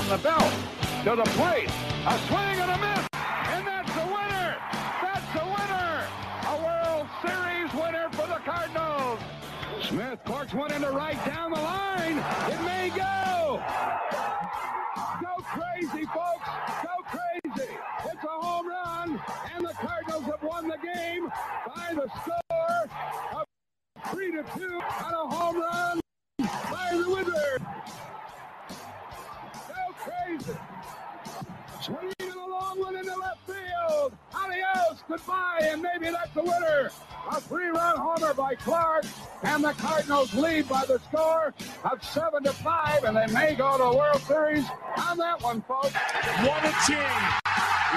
from the belt to the plate. A swing and a miss. And that's the winner. That's the winner. A World Series winner for the Cardinals. Smith corks one into right down the line. It may go. Go crazy, folks. Go crazy. It's a home run. And the Cardinals have won the game by the score of three to two on a home run by the Wizard. One into left field. Adios, goodbye, and maybe that's the winner. A three-run homer by Clark, and the Cardinals lead by the score of seven to five, and they may go to World Series on that one, folks. What a team!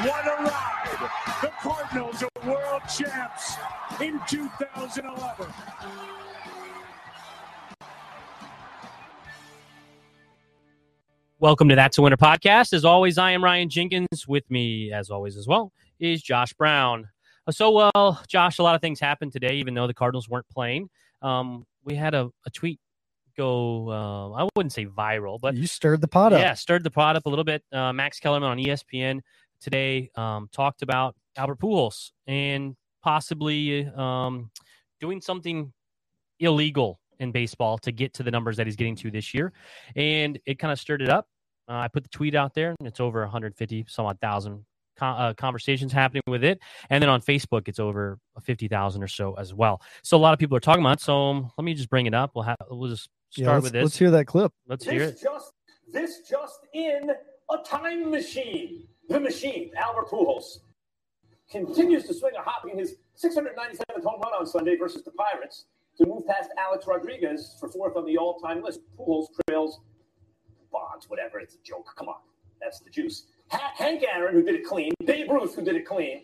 What a ride! The Cardinals are world champs in 2011. Welcome to That's a Winner podcast. As always, I am Ryan Jenkins. With me, as always, as well, is Josh Brown. Uh, so, well, Josh, a lot of things happened today, even though the Cardinals weren't playing. Um, we had a, a tweet go, uh, I wouldn't say viral, but you stirred the pot up. yeah, stirred the pot up a little bit. Uh, Max Kellerman on ESPN today um, talked about Albert Pujols and possibly um, doing something illegal in baseball to get to the numbers that he's getting to this year, and it kind of stirred it up. Uh, I put the tweet out there, and it's over 150 some odd thousand con- uh, conversations happening with it, and then on Facebook, it's over 50,000 or so as well. So a lot of people are talking about. It, so um, let me just bring it up. We'll have we'll just start let's, with this. let's hear that clip. Let's hear This it. just this just in a time machine. The machine, Albert Pujols, continues to swing a hop in his 697th home run on Sunday versus the Pirates to move past Alex Rodriguez for fourth on the all-time list. Pujols trails Bonds, whatever. It's a joke. Come on, that's the juice. Ha- Hank Aaron, who did it clean, Babe Ruth, who did it clean,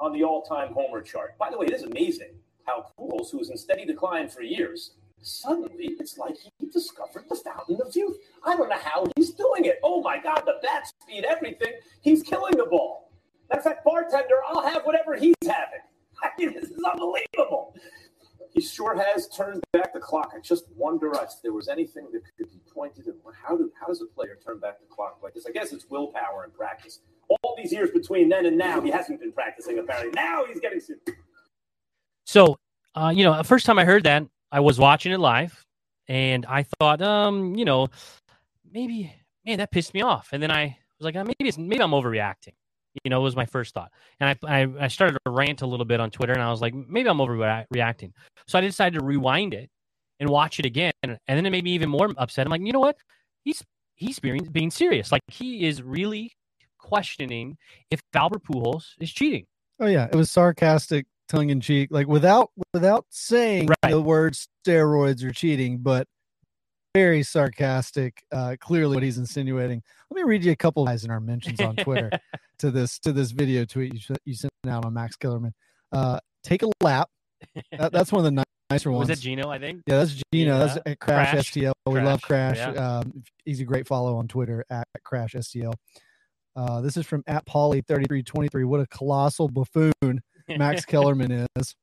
on the all-time homer chart. By the way, it is amazing how Pujols, who was in steady decline for years, suddenly it's like he discovered the fountain of youth. I don't know how he's doing it. Oh my God, the bat speed, everything. He's killing the ball. Matter of fact, bartender, I'll have whatever he's having. I mean, this is unbelievable. He sure has turned back the clock. I just wonder if there was anything that could be pointed at. How, do, how does a player turn back the clock like this? I guess it's willpower and practice. All these years between then and now, he hasn't been practicing, apparently. Now he's getting serious. So, uh, you know, the first time I heard that, I was watching it live, and I thought, um, you know, maybe, man, that pissed me off. And then I was like, uh, maybe it's maybe I'm overreacting. You know, was my first thought, and I, I I started to rant a little bit on Twitter, and I was like, maybe I'm overreacting. So I decided to rewind it and watch it again, and then it made me even more upset. I'm like, you know what? He's he's being being serious. Like he is really questioning if Albert Pujols is cheating. Oh yeah, it was sarcastic, tongue in cheek, like without without saying Right. the words steroids or cheating, but very sarcastic. Uh, clearly, what he's insinuating. Let me read you a couple of guys in our mentions on Twitter to this to this video tweet you, you sent out on Max Kellerman. Uh, take a lap. That, that's one of the ni- nicer ones. Was that Gino? I think. Yeah, that's Gino. That's Yeah. at Crash, Crash. STL. We love Crash, Crash. yeah. Um, he's a great follow on Twitter at Crash STL. Uh, this is from at Polly thirty three twenty three. What a colossal buffoon Max Kellerman is.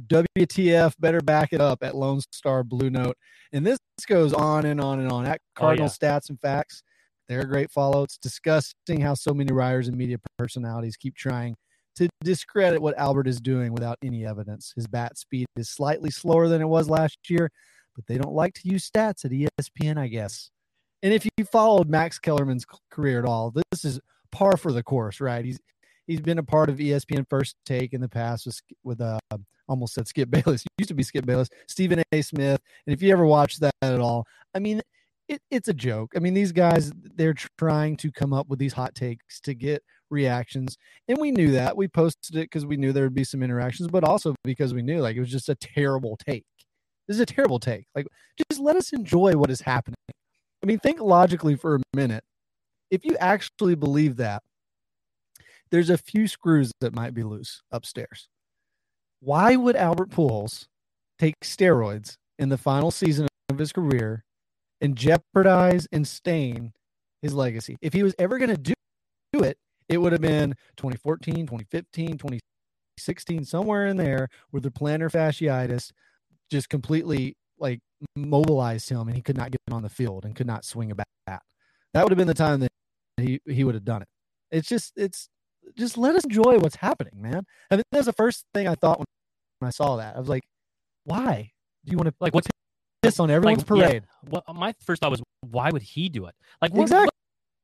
WTF better back it up at Lone Star Blue Note. And this goes on and on and on at Oh, Cardinal Stats and Facts. They're a great follow. It's disgusting how so many writers and media personalities keep trying to discredit what Albert is doing without any evidence. His bat speed is slightly slower than it was last year, but they don't like to use stats at ESPN, I guess. And if you followed Max Kellerman's career at all, this is par for the course, right? He's he's been a part of ESPN First Take in the past with with uh almost said Skip Bayless. Used to be Skip Bayless, Stephen A. Smith. And if you ever watched that at all, I mean, it, it's a joke. I mean, these guys they're trying to come up with these hot takes to get reactions, and we knew that. We posted it because we knew there would be some interactions, but also because we knew like it was just a terrible take. This is a terrible take. Like, just let us enjoy what is happening. I mean, think logically for a minute. If you actually believe that, there's a few screws that might be loose upstairs. Why would Albert Pujols take steroids in the final season of his career and jeopardize and stain his legacy? If he was ever going to do do it, it would have been 2014, 2015, 2016, somewhere in there where the plantar fasciitis just completely like mobilized him and he could not get on the field and could not swing a bat. that would have been the time that he he would have done it. It's just it's just let us enjoy what's happening, man. I mean, that's the first thing I thought when, I saw that. I was like, why do you want to Like what's piss on everyone's like, yeah, parade? my first thought was why would he do it? Like what, Exactly.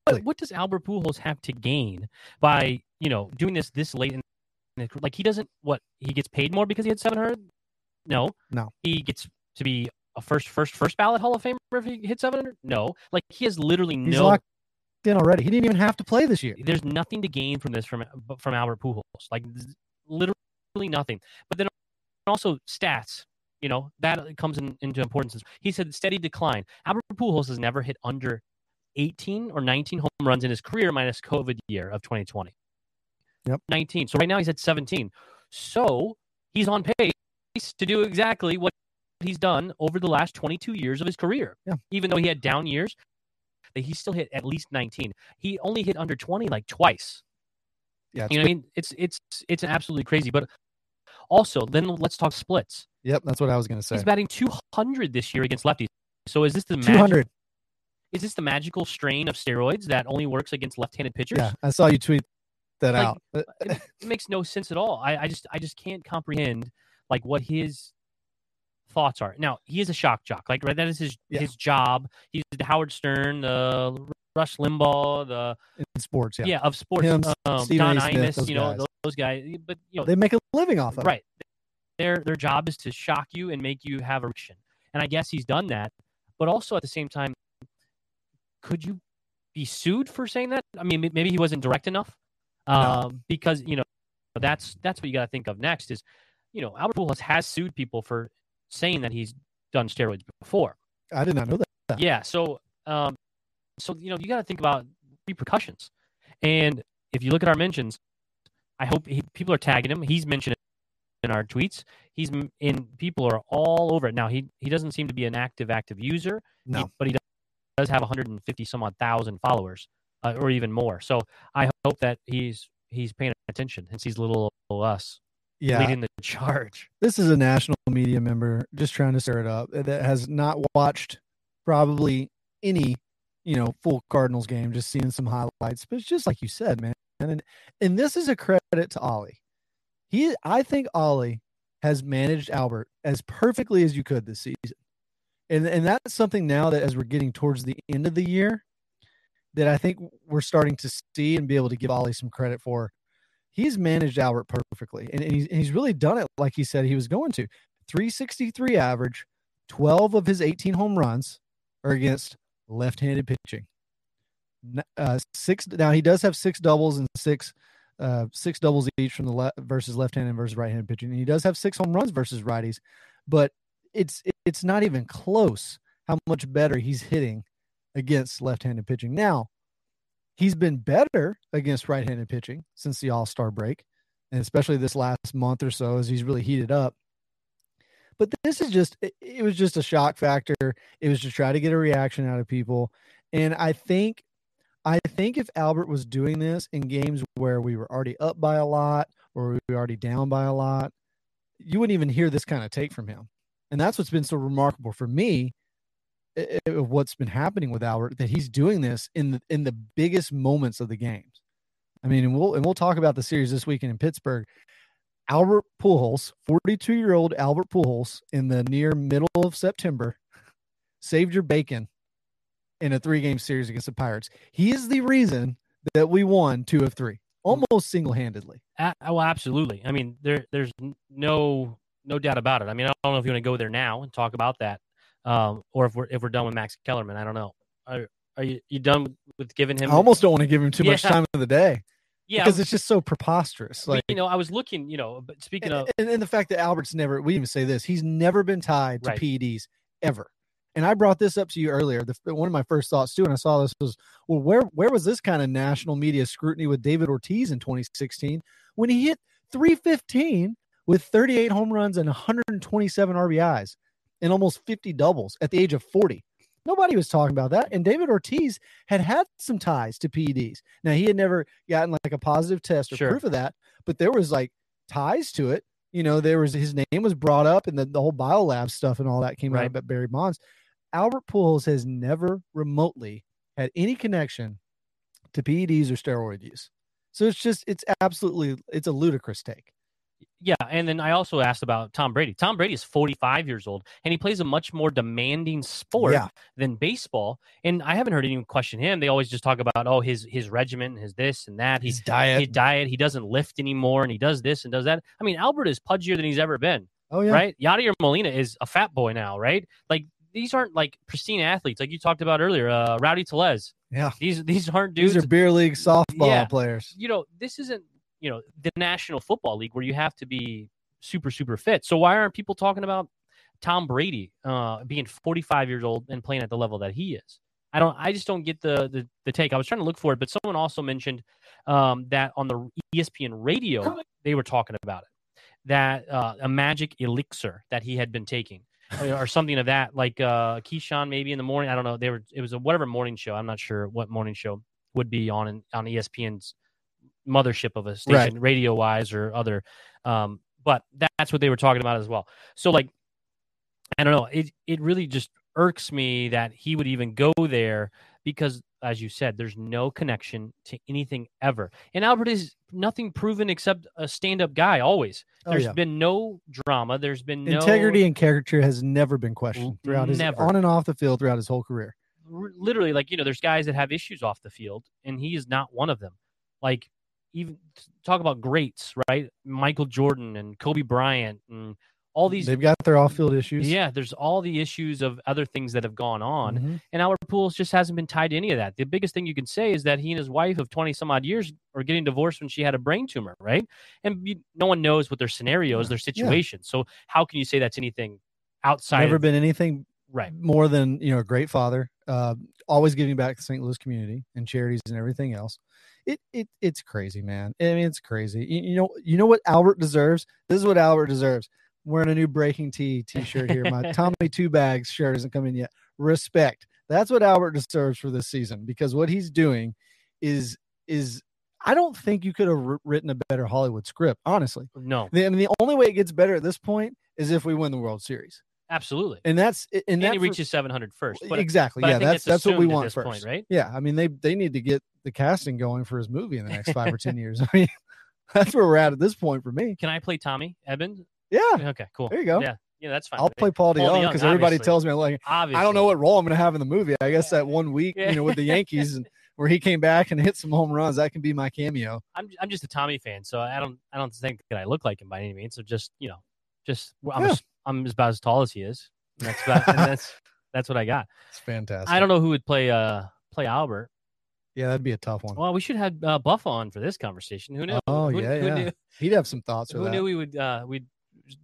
what, what does Albert Pujols have to gain by you know doing this this late in the, like he doesn't what he gets paid more because he had 700? No, No. He gets to be a first first first ballot Hall of Famer if he hits 700. No, like he has literally He's no. In already. He didn't even have to play this year. There's nothing to gain from this from from Albert Pujols. Like literally nothing. But then also stats. You know that comes in, into importance. He said steady decline. Albert Pujols has never hit under 18 or 19 home runs in his career minus COVID year of 2020. Yep. 19. So right now he's at 17. So he's on pace to do exactly what he's done over the last 22 years of his career. Yeah. Even though he had down years, that he still hit at least 19. He only hit under 20 like twice. Yeah, You know what I mean? It's it's it's absolutely crazy. But also, then let's talk splits. Yep, that's what I was going to say. He's batting 200 this year against lefties. So is this the Two magic, is this the magical strain of steroids that only works against left-handed pitchers? Yeah, I saw you tweet that Like, out. It makes no sense at all. I, I just I just can't comprehend like what his thoughts are. Now he is a shock jock, like right. That is his Yeah. his job. He's the Howard Stern, the Rush Limbaugh, the in sports, yeah. yeah, of sports. Him, um, Don A. Smith, Imus, you know guys. those, those guys. But you know They make a living off of it. right. Their their job is to shock you and make you have a reaction. And I guess he's done that. But also at the same time, could you be sued for saying that? I mean, maybe he wasn't direct enough. Um, because you know that's that's what you got to think of next is, you know, Albert Pujols has sued people for saying that he's done steroids before. I did not know that. Yeah. So, um, so you know, you got to think about repercussions. And if you look at our mentions, I hope he, people are tagging him. He's mentioned in our tweets. He's in. People are all over it now. He he doesn't seem to be an active active user. he- No. but he does have 150 some odd thousand followers, uh, or even more. So I hope that he's he's paying attention and sees little us Yeah, leading the charge. this is a national media member just trying to stir it up uh, that has not watched probably any, you know, full Cardinals game, just seeing some highlights. But it's just like you said, man. And and this is a credit to Ollie. He, I think Ollie has managed Albert as perfectly as you could this season. And and that's something now that as we're getting towards the end of the year, that I think we're starting to see and be able to give Ollie some credit for. He's managed Albert perfectly, and, and, he's, and he's really done it like he said he was going to. 363 average, 12 of his 18 home runs are against left-handed pitching. Uh, six now he does have six doubles and six uh, six doubles each from the left versus left-handed versus right-handed pitching. And he does have six home runs versus righties, but it's it's not even close how much better he's hitting against left-handed pitching. Now, he's been better against right-handed pitching since the All-Star break, and especially this last month or so as he's really heated up. But this is just it, was just a shock factor. It was to try to get a reaction out of people. And I think I think if Albert was doing this in games where we were already up by a lot or we were already down by a lot, you wouldn't even hear this kind of take from him. And that's what's been so remarkable for me of what's been happening with Albert that he's doing this in the in the biggest moments of the games. I mean, and we'll and we'll talk about the series this weekend in Pittsburgh. Albert Pujols, 42 year old Albert Pujols, in the near middle of September, saved your bacon in a three game series against the Pirates. He is the reason that we won two of three, almost single handedly. Oh, absolutely. I mean, there there's no no doubt about it. I mean, I don't know if you want to go there now and talk about that, um, or if we're if we're done with Max Kellerman. I don't know. Are are you you done with, giving him? I almost don't want to give him too much time of the day yeah. because it's just so preposterous. Like, you know, I was looking. You know, but speaking and, of, and, and the fact that Albert's never, we even say this, he's never been tied to Right. PEDs ever. And I brought this up to you earlier. The, one of my first thoughts too, and I saw this was, well, where where was this kind of national media scrutiny with David Ortiz in 2016 when he hit 315 with 38 home runs and 127 RBIs and almost 50 doubles at the age of 40? Nobody was talking about that. And David Ortiz had had some ties to PEDs. Now he had never gotten like a positive test or Sure. proof of that, but there was like ties to it. You know, there was his name was brought up and the, the whole biolab stuff and all that came out Right. about Barry Bonds. Albert Pujols has never remotely had any connection to PEDs or steroid use. So it's just it's absolutely it's a ludicrous take. Yeah, and then I also asked about Tom Brady. Tom Brady is 45 years old, and he plays a much more demanding sport Yeah. than baseball. And I haven't heard anyone question him. They always just talk about oh his his regimen, and his this and that. His diet. his diet. He doesn't lift anymore, and he does this and does that. I mean, Albert is pudgier than he's ever been, oh yeah. right? Yadier Molina is a fat boy now, right? Like these aren't like pristine athletes, like you talked about earlier. Uh, Rowdy Tellez. Yeah. These these aren't dudes. These are beer league softball Yeah. players. you know, this isn't, you know, the National Football League where you have to be super, super fit. So why aren't people talking about Tom Brady uh, being 45 years old and playing at the level that he is? I don't. I just don't get the the, the take. I was trying to look for it, but someone also mentioned um, that on the ESPN radio they were talking about it. That uh, a magic elixir that he had been taking, or, or something of that, like uh, Keyshawn maybe in the morning. I don't know. They were. It was a whatever morning show. I'm not sure what morning show would be on in, on ESPN's mothership of a station, radio wise or other. Um, but that's what they were talking about as well. So like, I don't know. It it really just irks me that he would even go there because, as you said, there's no connection to anything ever. And Albert is nothing proven except a stand up guy. Always. Oh, There's yeah. been no drama. There's been no Integrity and character has never been questioned throughout his on and off the field throughout his whole career. literally like you know there's guys that have issues off the field and he is not one of them like even talk about greats right? Michael jordan and kobe bryant and all these They've got their off field issues. yeah there's all the issues of other things that have gone on Mhm. and albert pujols just hasn't been tied to any of that. The biggest thing you can say is that he and his wife of 20 some odd years are getting divorced when she had a brain tumor right? And you, no one knows what their scenarios their situation. So how can you say that's anything outside Never of, been anything right. more than you know a great father uh always giving back to the st louis community and charities and everything else. It, it it's crazy man. I mean it's crazy. You, you know you know what albert deserves? This is what albert deserves. Wearing a new BreakingT t-shirt here. My tommy two bags shirt hasn't come in yet. Respect. That's what albert deserves for this season because what he's doing is is i don't think you could have written a better hollywood script honestly. No. The, I mean, the only way it gets better at this point is if we win the world series absolutely and that's and, and, that he for- reaches 700 first but exactly. but Yeah, that's that's what we want this first, point, right? Yeah, I mean they they need to get the casting going for his movie in the next five or ten years. I mean, that's where we're at at this point for me. Can I play Tommy Edmonds? Yeah, Okay, cool. there you go. Yeah, yeah, that's fine. I'll play Paul DeJong because everybody tells me like Obviously, I don't know what role I'm going to have in the movie. I guess that one week, Yeah. you know, with the Yankees and where he came back and hit some home runs, that can be my cameo. I'm I'm just a Tommy fan, so I don't I don't think that I look like him by any means. So just you know, just I'm Yeah. I'm about as tall as he is. And that's about, and that's that's what I got. It's fantastic. I don't know who would play uh play Albert. Yeah, that'd be a tough one. Well, we should have uh, Buff on for this conversation. Who knew? Oh, who, yeah, who yeah. Knew, He'd have some thoughts who that. knew we would uh we'd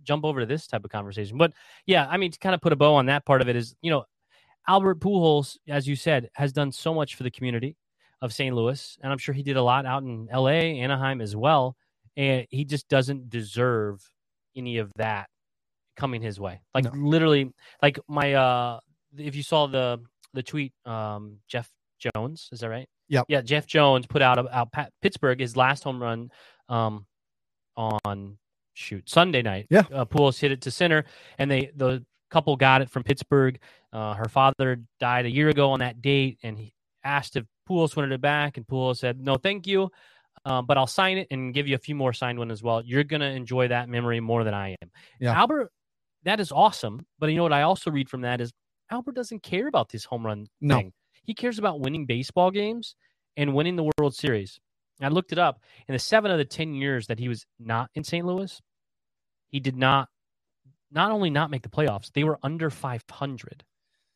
jump over to this type of conversation but yeah i mean to kind of put a bow on that part of it is you know albert pujols as you said has done so much for the community of st louis and i'm sure he did a lot out in la anaheim as well and he just doesn't deserve any of that coming his way like No. literally like my uh if you saw the the tweet um jeff jones is that right Yeah, yeah jeff jones put out out Pat- pittsburgh his last home run um on shoot Sunday night. Yeah. uh, Pujols hit it to center, and they the couple got it from Pittsburgh. Uh, her father died a year ago on that date, and he asked if Pujols wanted it back, and Pujols said, "No, thank you." Um, but I'll sign it and give you a few more signed one as well. You're gonna enjoy that memory more than I am. Yeah. Albert, that is awesome. But you know what I also read from that is Albert doesn't care about this home run No. thing. He cares about winning baseball games and winning the World Series. I looked it up. In the seven of the ten years that he was not in St. Louis, he did not not only not make the playoffs, they were under 500.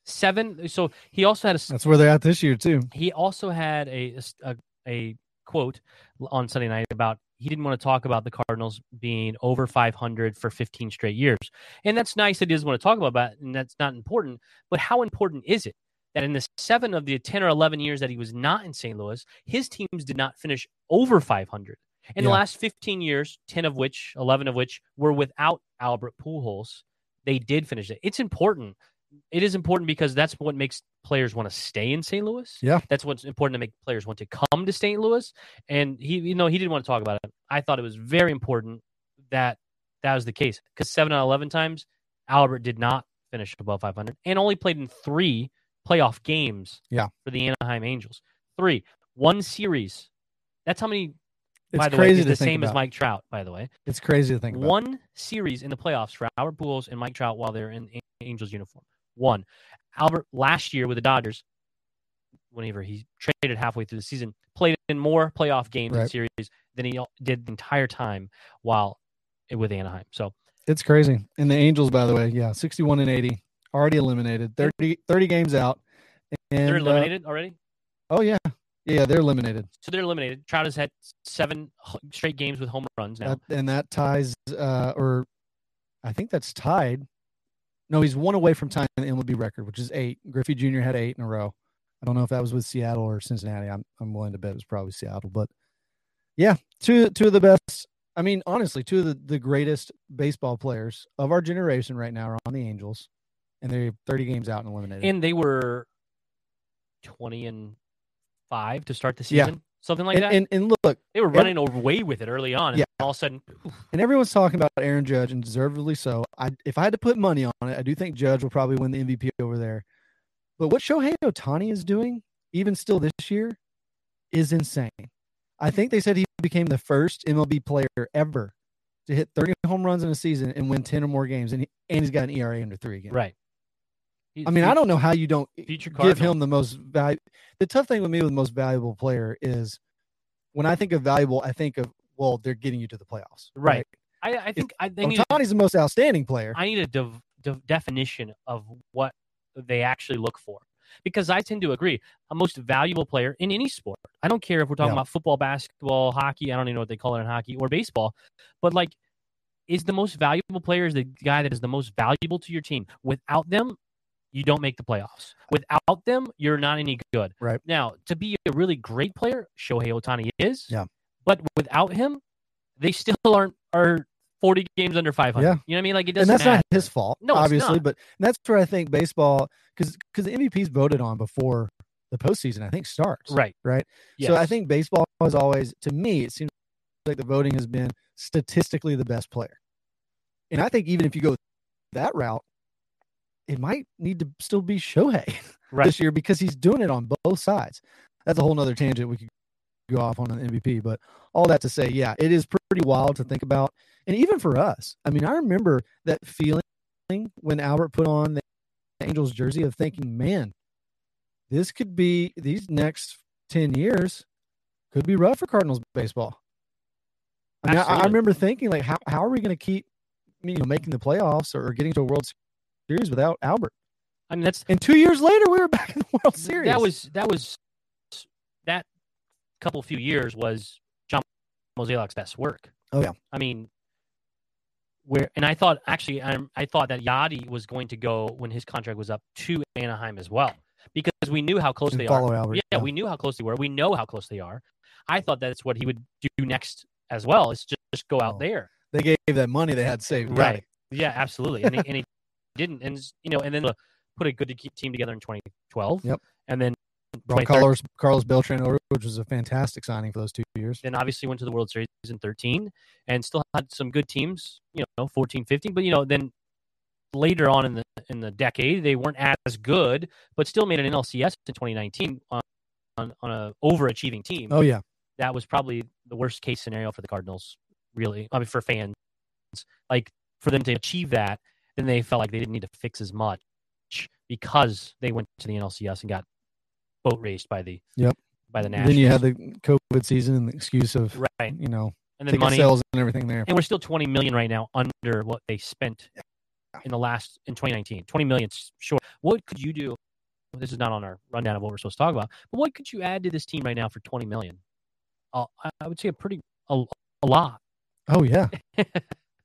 Seven. So he also had a That's where they're at this year too. he also had a, a a quote on Sunday night about he didn't want to talk about the Cardinals being over 500 for 15 straight years, and that's nice that he doesn't want to talk about that, and that's not important. But how important is it that in the seven of the 10 or 11 years that he was not in St. Louis, his teams did not finish over 500? In the last 15 years, 10 of which, 11 of which were without Albert Pujols, they did finish it. It's important. It is important because that's what makes players want to stay in St. Louis. Yeah. That's what's important to make players want to come to St. Louis. And he, you know, he didn't want to talk about it. I thought it was very important that that was the case because seven out of 11 times, Albert did not finish above 500 and only played in three playoff games. Yeah. For the Anaheim Angels. Three, one series. That's how many. It's by the way, crazy is the same as. Mike Trout. By the way, It's crazy to think about. one series in the playoffs for Albert Pujols and Mike Trout while they're in Angels uniform. One. Albert last year with the Dodgers, whenever he traded halfway through the season, played in more playoff games and series than he did the entire time while with Anaheim. So It's crazy. And the Angels, by the way, yeah, 61 and 80, already eliminated, 30, 30 games out. And, they're uh, eliminated already. oh, yeah. Yeah, they're eliminated. So they're eliminated. Trout has had seven straight games with home runs now. That, and that ties, uh, or I think that's tied. No, he's one away from tying the MLB record, which is eight. Griffey Jr. had eight in a row. I don't know if that was with Seattle or Cincinnati. I'm I'm willing to bet it was probably Seattle, but yeah, two two of the best. I mean, honestly, two of the, the greatest baseball players of our generation right now are on the Angels, and they're 30 games out and eliminated. and they were twenty and five to start the Yeah. season, something like and, that. and, and look, they were every- running away with it early on, and Yeah. all of a sudden, poof, and everyone's talking about Aaron Judge, and deservedly so. I if I had to put money on it, I do think Judge will probably win the MVP over there. But what Shohei Ohtani is doing, even still this year, is insane. I think they said he became the first MLB player ever to hit 30 home runs in a season and win 10 or more games, and he, and he's got an ERA under three again. right? He- I mean, I don't know how you don't give him the most value. The tough thing with me with the most valuable player is when I think of valuable, I think of well, they're getting you to the playoffs, Right. I, I think I they Ohtani's the most outstanding player. I need a dev, dev, definition of what they actually look for. Because I tend to agree, a most valuable player in any sport. I don't care if we're talking Yeah. about football, basketball, hockey. I don't even know what they call it in hockey or baseball. But like, is the most valuable player is the guy that is the most valuable to your team. Without them, you don't make the playoffs. Without them, you're not any good. Right. Now, to be a really great player, Shohei Ohtani is. Yeah. But without him, they still aren't are 40 games under 500. Yeah. You know what I mean? Like it doesn't And that's matter. not his fault, No, it's obviously. But that's where I think baseball, because because the MVP's voted on before the postseason, I think starts. Right. Right. Yes. So I think baseball is always, to me, it seems like the voting has been statistically the best player. And I think even if you go that route, it might need to still be Shohei Right. this year because he's doing it on both sides. That's a whole nother tangent we could go off on an MVP. But all that to say, yeah, it is pretty wild to think about. And even for us, I mean, I remember that feeling when Albert put on the Angels jersey of thinking, man, this could be these next 10 years could be rough for Cardinals baseball. I mean, I, I remember thinking, like, how, how are we going to keep, you know, making the playoffs or getting to a World Series without Albert? I mean, that's And two years later, we were back in the World Series. that was that was that couple few years was John Mozeliak's best work. Oh, yeah. I mean, where and I thought actually I, I thought that Yadi was going to go when his contract was up to Anaheim as well because we knew how close And they are. Albert, yeah, yeah. we knew how close they were. We know how close they are. I thought that's what he would do next as well. Is just, just go out Oh, there. they gave that money they had saved. Right. Yeah, absolutely. And he, and he didn't. And you know, and then put a good team together in 2012. Yep. And then Brought Carlos, Carlos Beltran over, which was a fantastic signing for those two years. then obviously went to the World Series in 13 and still had some good teams, you know, 14, 15. But, you know, then later on in the in the decade, they weren't as good, but still made an NLCS in 2019 on, on, on a overachieving team. Oh, yeah. That was probably the worst case scenario for the Cardinals, really. I mean, for fans. Like, for them to achieve that, then they felt like they didn't need to fix as much because they went to the NLCS and got boat raced by the Yep. by the Nationals. Then you had the COVID season and the excuse of, right, you know, and then money sales and everything there. and we're still 20 million right now under what they spent in the last in 2019 20 million short what could you do this is not on our rundown of what we're supposed to talk about but what could you add to this team right now for 20 million uh, I, I would say a pretty a, a lot Oh, yeah.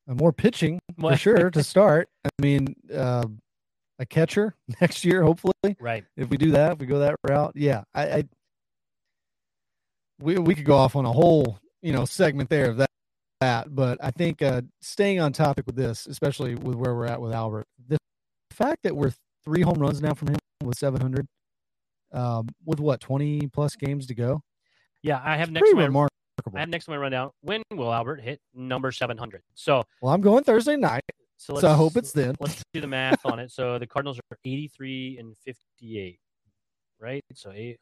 And more pitching for sure to start. I mean, uh, a catcher next year, hopefully. right if we do that, if we go that route, yeah, I, I we we could go off on a whole you know segment there of that. That, but I think uh, staying on topic with this, especially with where we're at with Albert, the fact that we're three home runs now from him with 700, um, with what 20 plus games to go, yeah i have next pretty remarkable. I have next to my rundown when will albert hit number 700 so Well, I'm going Thursday night, so, so I hope it's then. let's do the math on it so the cardinals are 83 and 58 right? So eight,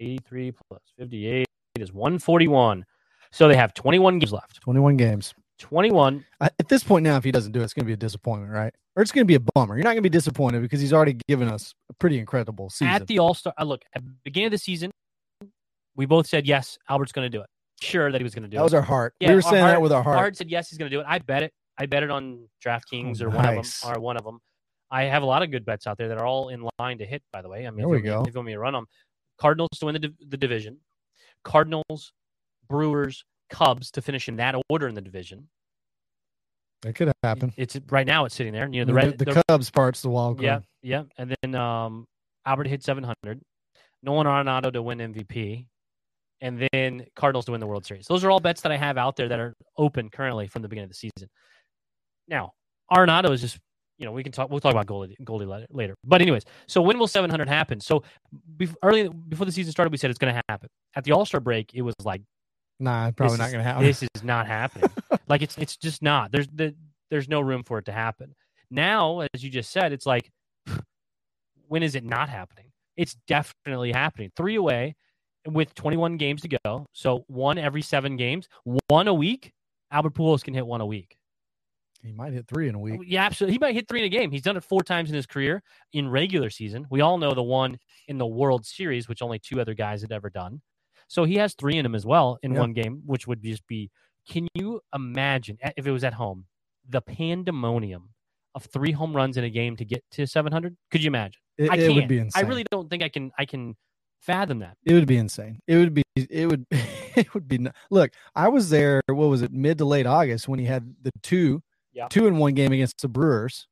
83 plus 58 is 141. So they have 21 games left. 21 games. 21. At this point now, if he doesn't do it, it's going to be a disappointment, right? Or it's going to be a bummer. You're not going to be disappointed because he's already given us a pretty incredible season. At the All Star, uh, look, at the beginning of the season, we both said, yes, Albert's going to do it. Sure that he was going to do that it. was our heart. Yeah, we were saying heart- that with our heart. Hard said yes, he's going to do it. I bet it. I bet it on DraftKings Oh, or one of them. Or one of them. I have a lot of good bets out there that are all in line to hit. By the way, I mean, There if we you want me- go. If you want me to run them, Cardinals to win the, the division, Cardinals, Brewers, Cubs to finish in that order in the division. It could happen. It's right now. It's sitting there. You know, the red, the, the- Cubs part's the wild card. Yeah, yeah. And then um, Albert hit 700. Nolan Arenado to win MVP. And then Cardinals to win the World Series. Those are all bets that I have out there that are open currently from the beginning of the season. Now, Arenado is just, you know, we can talk, we'll talk about Goldie, Goldie later- later. But, anyways, so when will 700 happen? So, bef- early before the season started, we said it's going to happen. At the All Star break, it was like, Nah, probably not going to happen. This is not happening. like it's it's just not. There's the, there's no room for it to happen. Now, as you just said, it's like when is it not happening? It's definitely happening. Three away with 21 games to go. So one every seven games, one a week. Albert Pujols can hit one a week. he might hit three in a week. Yeah, absolutely. He might hit three in a game. He's done it four times in his career in regular season. We all know the one in the World Series, which only two other guys had ever done. So he has three in him as well in Yeah. one game, which would just be. Can you imagine if it was at home, the pandemonium of three home runs in a game to get to 700? Could you imagine? It, I can't. would be insane. I really don't think I can. I can fathom that. It would be insane. It would be. It would. It would be. Look, I was there. What was it? Mid to late August when he had the two, Yeah. two in one game against the Brewers.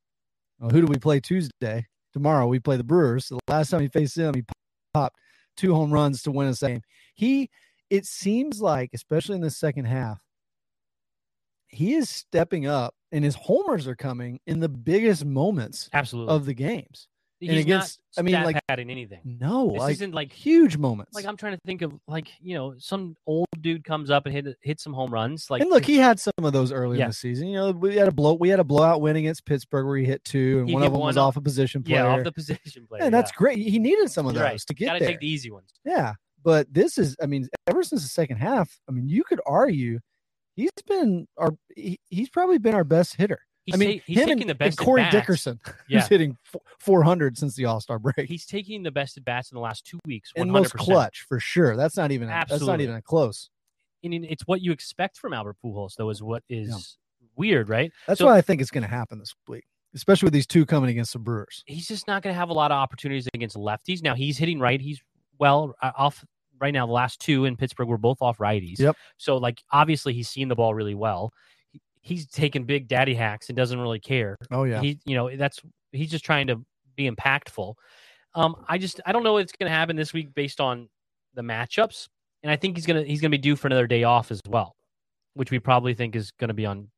Well, who do we play Tuesday? Tomorrow we play the Brewers. The last time he faced them, he popped two home runs to win a game. He. It seems like, especially in the second half, he is stepping up, and his homers are coming in the biggest moments Absolutely. of the games. He's and against- not I mean, like- padding anything. No, This like isn't like huge moments. like I'm trying to think of like you know some old dude comes up and hit hit some home runs. Like and look, he had some of those early Yeah. in the season. You know, we had a blow, we had a blowout win against Pittsburgh where he hit two, and He one of them was one off a position player. yeah off the position player. and that's great. He needed some of those right. to get Got to there. take the easy ones. yeah, but this is, I mean, ever since the second half, I mean, you could argue he's been our, he, he's probably been our best hitter. He's, I mean, ta- he's him taking and, the best. and Corey at bats. Dickerson, Yeah. who's hitting f- 400 since the All Star break, He's taking the best at bats in the last two weeks. 100%. and most clutch for sure. That's not even, a, that's not even a close. And it- it's what you expect from Albert Pujols, though, is what is weird, right? That's So- why I think it's going to happen this week, especially with these two coming against the Brewers. He's just not going to have a lot of opportunities against lefties. Now he's hitting right. He's well uh, off right now. The last two in Pittsburgh were both off righties. Yep. So like obviously he's seen the ball really well. He, he's taking big daddy hacks and doesn't really care. Oh yeah, He, you know, that's he's just trying to be impactful. Um, I just I don't know what's going to happen this week based on the matchups, and I think he's gonna he's gonna be due for another day off as well, which we probably think is going to be on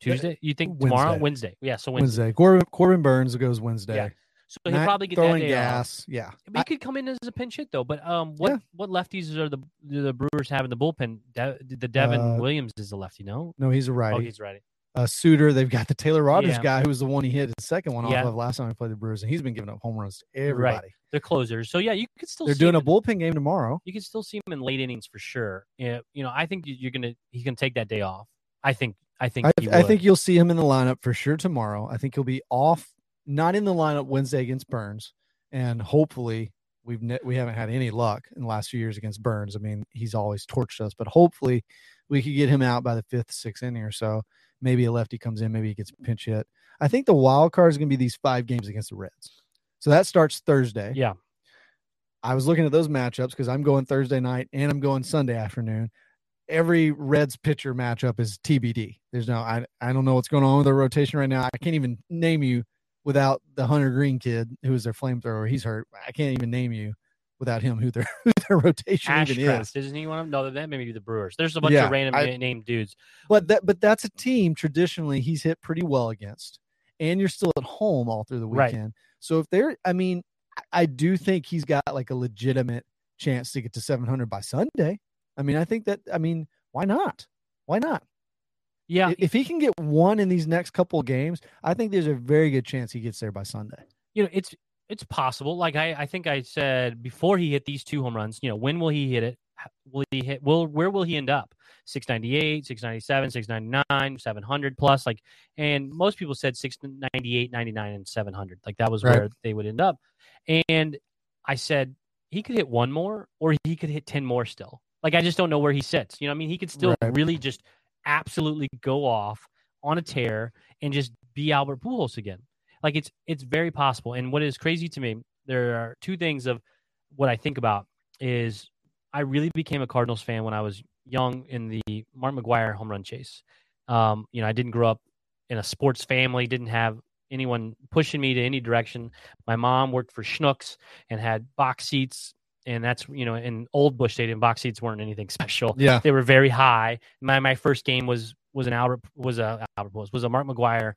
Tuesday. You think tomorrow, Wednesday. Wednesday? Yeah, so Wednesday. Wednesday. Corbin, Corbin Burnes goes Wednesday. Yeah. So he'll Not probably get that throwing day off. gas. Yeah. But he could come in as a pinch hit though. But um, what Yeah. what lefties are the do the Brewers have in the bullpen? De- the Devin Uh, Williams is the lefty, no? No, he's a righty. Oh, he's righty. uh, Suter, they've got the Taylor Rogers Yeah. guy who was the one he hit the second one Yeah. off of last time he played the Brewers, and he's been giving up home runs to everybody. They're closers. So yeah, you could still They're doing a in- bullpen game tomorrow. You can still see him in late innings for sure. Yeah, you know, I think you- you're gonna he's gonna take that day off. I think I think I, he I think you'll see him in the lineup for sure tomorrow. I think he'll be off, not in the lineup Wednesday against Burnes, and hopefully we've ne- we haven't had any luck in the last few years against Burnes. I mean, he's always torched us, but hopefully we could get him out by the fifth, sixth inning or so. Maybe a lefty comes in, maybe he gets a pinch hit. I think the wild card is going to be these five games against the Reds. So that starts Thursday. Yeah. I was looking at those matchups because I'm going Thursday night and I'm going Sunday afternoon. Every Reds pitcher matchup is TBD. There's no, I, I don't know what's going on with their rotation right now. I can't even name you without the Hunter Greene kid who is their flamethrower. He's hurt. I can't even name you without him who their who their rotation even is. Ashcraft, isn't he one of them? No, that maybe the Brewers. There's a bunch Yeah, of random I- named dudes. But that but that's a team traditionally he's hit pretty well against. And you're still at home all through the Right. weekend. So if they're I mean, I do think he's got like a legitimate chance to get to 700 by Sunday. I mean, I think that I mean, why not? Why not? Yeah, If he can get one in these next couple of games, I think there's a very good chance he gets there by Sunday. you know, it's it's possible. Like I, I think I said before he hit these two home runs, you know, when will he hit it? Will he hit? Will where will he end up? 698, 697, 699, 700 plus. Like, and most people said 698, 99, and 700. Like that was Right. where they would end up. And I said he could hit one more, or he could hit 10 more still. Like I just don't know where he sits. You know, what I mean, he could still Right. really just absolutely go off on a tear and just be Albert Pujols again. Like it's it's very possible. And what is crazy to me, there are two things of what I think about is I really became a Cardinals fan when I was young in the Mark McGwire home run chase. Um, you know, I didn't grow up in a sports family, didn't have anyone pushing me to any direction. My mom worked for Schnucks and had box seats, and that's you know, in old Busch Stadium, box seats weren't anything special Yeah. they were very high. My my first game was was an Albert was a Albert was was a Mark McGwire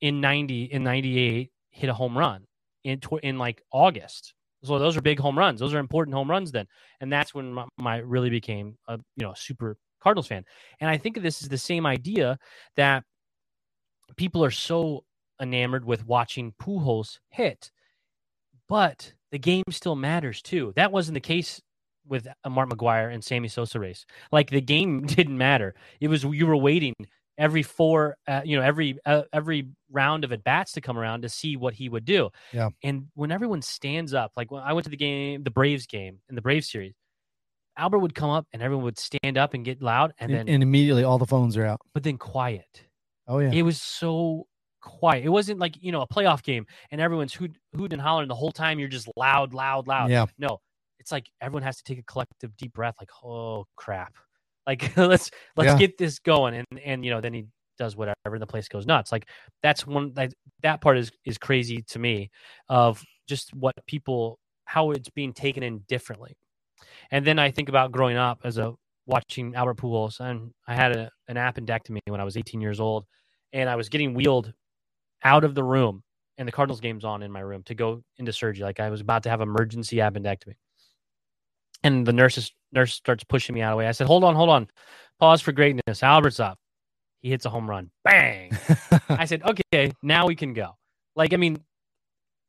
in ninety in ninety eight hit a home run in in like August. So those are big home runs. Those are important home runs then, and that's when my, my really became a you know super Cardinals fan. And I think this is the same idea that people are so enamored with watching Pujols hit, but the game still matters too. That wasn't the case with a Mark McGwire and Sammy Sosa race. Like the game didn't matter. It was you were waiting every four, uh, you know, every uh, every round of at bats to come around to see what he would do. Yeah. And when everyone stands up, like when I went to the game, the Braves game in the Braves series, Albert would come up and everyone would stand up and get loud, and And, then and immediately all the phones are out. but then quiet. Oh yeah. It was so quiet. It wasn't like you know a playoff game and everyone's hoot, hooting and hollering the whole time. You're just loud, loud, loud. Yeah. No, it's like everyone has to take a collective deep breath. Like, oh crap! Like let's let's Yeah. get this going. And and you know then he does whatever and the place goes nuts. Like that's one that that part is is crazy to me of just what people how it's being taken in differently. And then I think about growing up as a watching Albert Pujols, and I had a, an appendectomy when I was 18 years old, and I was getting wheeled out of the room, and the Cardinals game's on in my room to go into surgery. Like I was about to have emergency appendectomy, and the nurses nurse starts pushing me out of the way. I said, "Hold on, hold on, pause for greatness." Albert's up. He hits a home run. Bang! I said, "Okay, now we can go." Like I mean,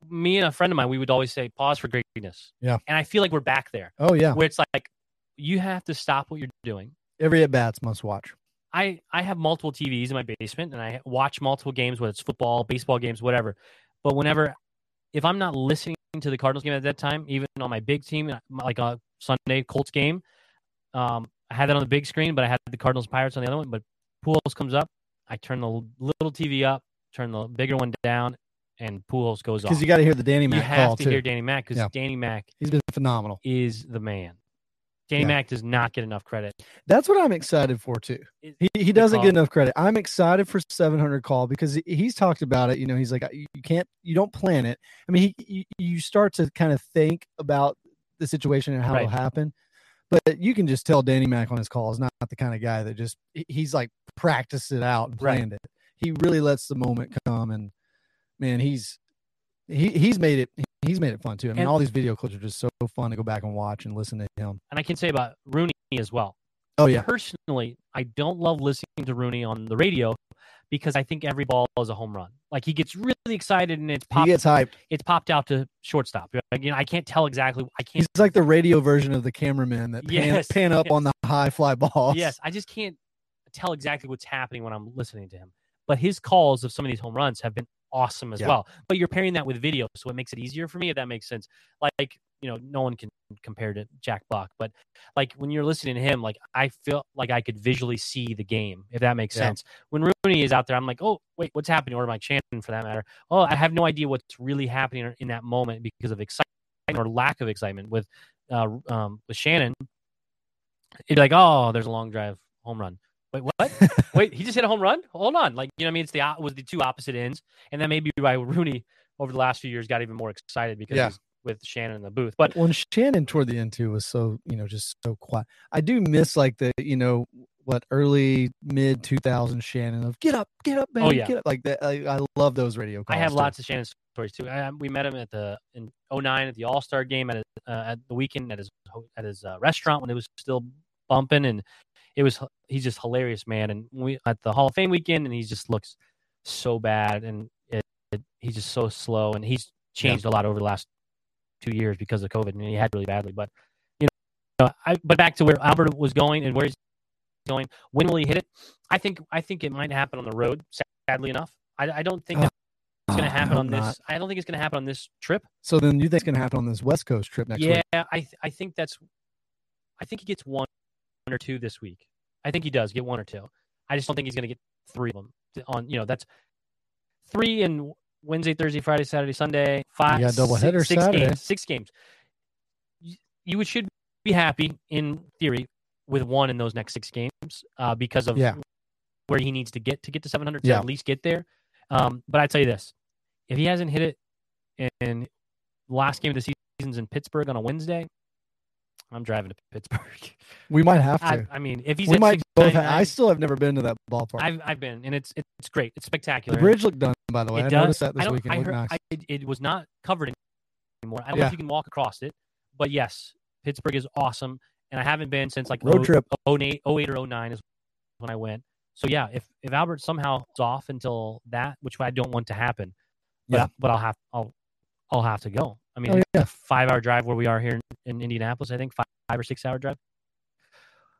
me and a friend of mine, we would always say, "Pause for greatness." Yeah. and I feel like we're back there oh yeah. where it's like you have to stop what you're doing. Every at bats must watch. I I have multiple TVs in my basement and I watch multiple games, whether it's football, baseball games, whatever. But whenever, if I'm not listening to the Cardinals game at that time, even on my big team, like a Sunday Colts game, um, I had that on the big screen, but I had the Cardinals Pirates on the other one. But Pujols comes up, I turn the little TV up, turn the bigger one down, and Pujols goes off. Because you got to hear the Danny Mac. You have to too. hear Danny Mac because Yeah. Danny Mac He's been phenomenal. is the man. Danny Yeah. Mac does not get enough credit. That's what I'm excited for too. He he doesn't get enough credit. I'm excited for 700 call because he's talked about it. You know, he's like you can't you don't plan it. I mean, he you, start to kind of think about the situation and how Right. it'll happen. But you can just tell Danny Mack on his call is not the kind of guy that just he's like practiced it out and Right. it. He really lets the moment come and man, he's he he's made it he's made it fun too. I mean, And- all these video clips are just so fun to go back and watch and listen to him. And I can say about Rooney as well. Oh yeah. Personally, I don't love listening to Rooney on the radio because I think every ball is a home run. Like he gets really excited and it's popped, He gets hyped. it's popped out to shortstop. Like, you know, I can't tell exactly. I can't. He's like the radio version of the cameraman that pan, Yes. pan up on the high fly balls. Yes, I just can't tell exactly what's happening when I'm listening to him. But his calls of some of these home runs have been awesome as Yeah. well. But you're pairing that with video, so it makes it easier for me if that makes sense. Like, you know, no one can compare to Jack Buck, but like when you're listening to him, like I feel like I could visually see the game, if that makes Yeah. sense. When Rooney is out there, I'm like, oh, wait, what's happening? Or my Shannon for that matter. Oh, I have no idea what's really happening in that moment because of excitement or lack of excitement with uh um with Shannon. It'd be like, oh, there's a long drive home run. Wait, what? Wait, he just hit a home run? Hold on. Like, you know what I mean? It's the it was the two opposite ends. And then maybe why Rooney over the last few years got even more excited because Yeah. with Shannon in the booth. But when Shannon toward the end too was so you know just so quiet. I do miss like the you know what early mid 2000s Shannon of get up, get up, man, Oh, yeah. get up like that. I, I love those radio. I have too. lots of Shannon stories too. I, we met him at the in 09 at the All Star game at his, uh, at the weekend at his at his uh, restaurant when it was still bumping, and it was he's just hilarious, man. And we at the Hall of Fame weekend, and he just looks so bad, and it, it, he's just so slow, and he's changed a lot over the last two years because of COVID, and he had really badly. But you know, I but back to where Albert was going and where he's going. When will he hit it? I think I think it might happen on the road. Sadly enough, I, I don't think Oh, that it's going to happen on this. not. I don't think it's going to happen on this trip. So then you think it's going to happen on this West Coast trip next yeah, week? I th- I think that's. I think he gets one or two this week. I think he does get one or two. I just don't think he's going to get three of them on. You know, that's three in Wednesday, Thursday, Friday, Saturday, Sunday. Five. got doubleheader six, six Saturday. games. Six games. You, you should be happy in theory with one in those next six games uh, because of Yeah. where he needs to get to get to 700 to Yeah. at least get there. Um, but I tell you this: if he hasn't hit it in last game of the season's in Pittsburgh on a Wednesday, I'm driving to Pittsburgh. We might have to. I, I mean, if he's we might both. Have, I still have never been to that ballpark. I've I've been, and it's it's great. It's spectacular. the bridge looked done, by the way. It I does. noticed that this weekend. I heard nice. I, it, it was not covered anymore. I don't know if you can walk across it, but yes, Pittsburgh is awesome, and I haven't been since like Road oh- trip. 08, 08 or 09 is when I went. So yeah, if if Albert somehow is off until that, which I don't want to happen, but, Yeah. but I'll have I'll I'll have to go. I mean, Oh, yeah. a five hour drive where we are here in, in Indianapolis. I think five, five or six hour drive.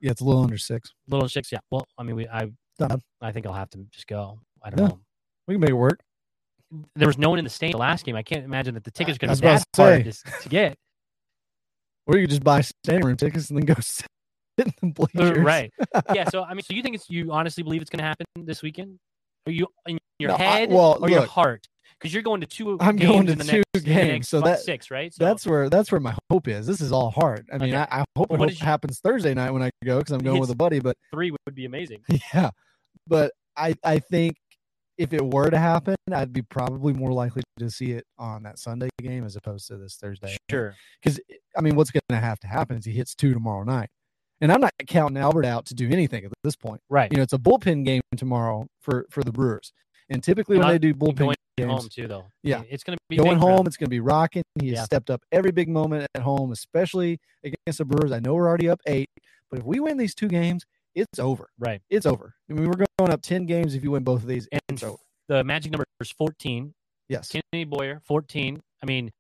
Yeah, it's a little under six. A Little six, yeah. Well, I mean, we I Done. I think I'll have to just go. I don't Yeah. know. We can make it work. There was no one in the stand the last game. I can't imagine that the tickets I to be that hard to to, to get. Or you could just buy standing room tickets and then go sit in the bleachers. right. Yeah. So I mean, so you think it's you honestly believe it's going to happen this weekend? Are you in your No, I- head well, or your heart? Because you're going to two. I'm games going to in the two next, games, so that- six, right? So That's where that's where my hope is. This is all hard. I mean, Okay. I, I hope it hope you- happens Thursday night when I go because I'm going with a buddy. But three would be amazing. yeah, but I I think if it were to happen, I'd be probably more likely to see it on that Sunday game as opposed to this Thursday. Sure. Because I mean, what's going to have to happen is he hits two tomorrow night, and I'm not counting Albert out to do anything at this point. Right. You know, it's a bullpen game tomorrow for for the Brewers, and typically when they do bullpen going games, home too, though. Yeah. It's going to be going big for him. home, it's going to be rocking. He has stepped up every big moment at home, especially against the Brewers. I know we're already up eight, but if we win these two games, it's over. Right. It's over. I mean, we're going up ten games if you win both of these. And It's over. the magic number is 14. Yes. Kennedy Boyer, 14. I mean,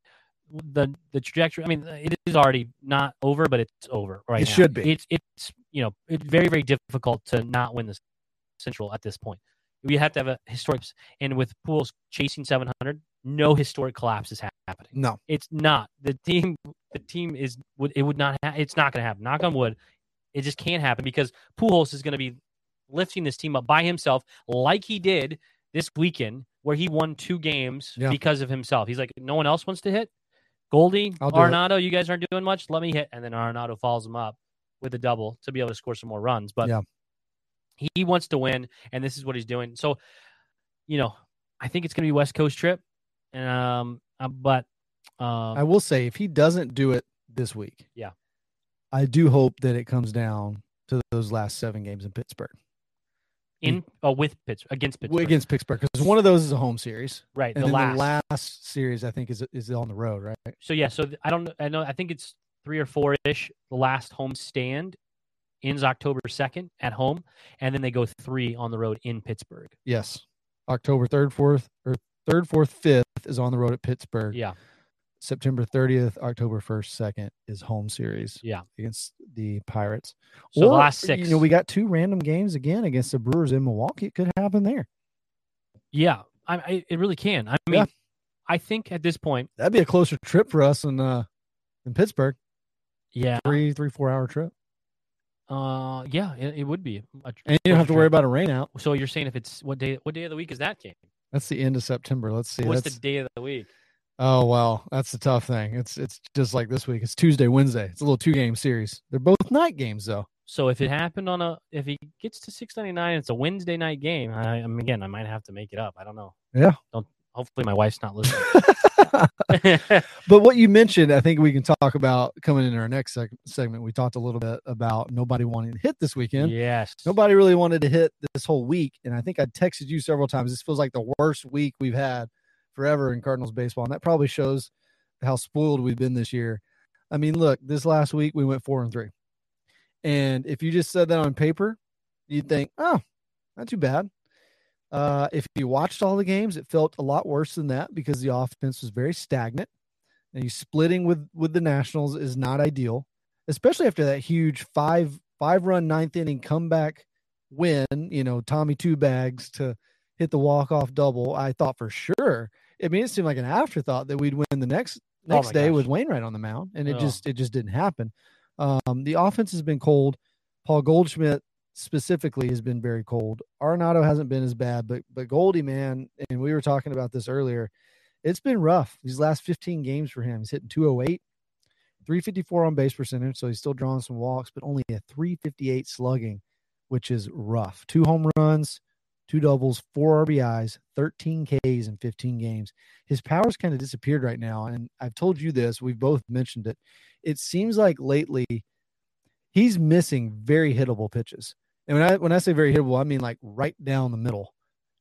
the the trajectory. I mean, it is already not over, but it's over right It now. should be. It's it's you know it's very very difficult to not win the Central at this point. We have to have a historic, and with Pujols chasing 700, no historic collapse is happening. No. It's not the team. The team is would it would not. Ha- it's not going to happen. Knock on wood. It just can't happen because Pujols is going to be lifting this team up by himself, like he did this weekend, where he won two games Yeah. because of himself. He's like, no one else wants to hit. Goldie, it. You guys aren't doing much. Let me hit, and then Arenado follows him up with a double to be able to score some more runs. But Yeah. He wants to win, and this is what he's doing. So, you know, I think it's going to be West Coast trip, and um, uh, but um, I will say if he doesn't do it this week, Yeah. I do hope that it comes down to those last seven games in Pittsburgh in uh, with Pittsburgh against Pittsburgh, against Pittsburgh because one of those is a home series, right? and The last. the last series I think is is on the road, right? So yeah, so I don't. I know. I think it's three or four ish. The last home stand ends October second at home, and then they go three on the road in Pittsburgh. Yes, October third, fourth, or third, fourth, fifth is on the road at Pittsburgh. Yeah, September 30th, October 1st, 2nd is home series yeah. against the Pirates. So the Or, last six. You know, we got two random games again against the Brewers in Milwaukee. It could happen there. yeah, I, I it really can. I mean, Yeah. I think at this point, That'd be a closer trip for us in uh in Pittsburgh. yeah, Three, three, four hour trip. Uh, yeah, it, it would be. A, And you don't have to worry about a rain out. So you're saying if it's what day? What day of the week is that game? That's the end of September. Let's see. What's That's, the day of the week? oh well, that's the tough thing. It's it's just like this week. It's Tuesday, Wednesday. It's a little two game series. They're both night games though. So if it happened on a, if he gets to six ninety nine, it's a Wednesday night game. I, I mean, again, I might have to make it up. I don't know. Yeah. Don't. Hopefully, my wife's not listening. But what you mentioned, I think we can talk about coming in our next seg- segment. We talked a little bit about nobody wanting to hit this weekend. yes. Nobody really wanted to hit this whole week. And I think I texted you several times. This feels like the worst week we've had forever in Cardinals baseball. And that probably shows how spoiled we've been this year. I mean, look, this last week we went four and three. And if you just said that on paper, you'd think, oh, not too bad. Uh, if you watched all the games, it felt a lot worse than that because the offense was very stagnant. And you splitting with with the Nationals is not ideal, especially after that huge five five run ninth inning comeback win. You know, Tommy two bags to hit the walk off double. I thought for sure. I mean, it seemed like an afterthought that we'd win the next Oh next my day gosh. with Wainwright on the mound, and it Oh. just it just didn't happen. Um, the offense has been cold. Paul Goldschmidt specifically has been very cold. Arenado hasn't been as bad, but but Goldie man, and we were talking about this earlier. It's been rough these last 15 games for him. He's hitting 208, 354 on base percentage, so he's still drawing some walks, but only a 358 slugging, which is rough. Two home runs, two doubles, four RBIs, 13 Ks in 15 games. His power's kind of disappeared right now, and I've told you this. We've both mentioned it. It seems like lately he's missing very hittable pitches. And when I when I say very hittable, I mean like right down the middle.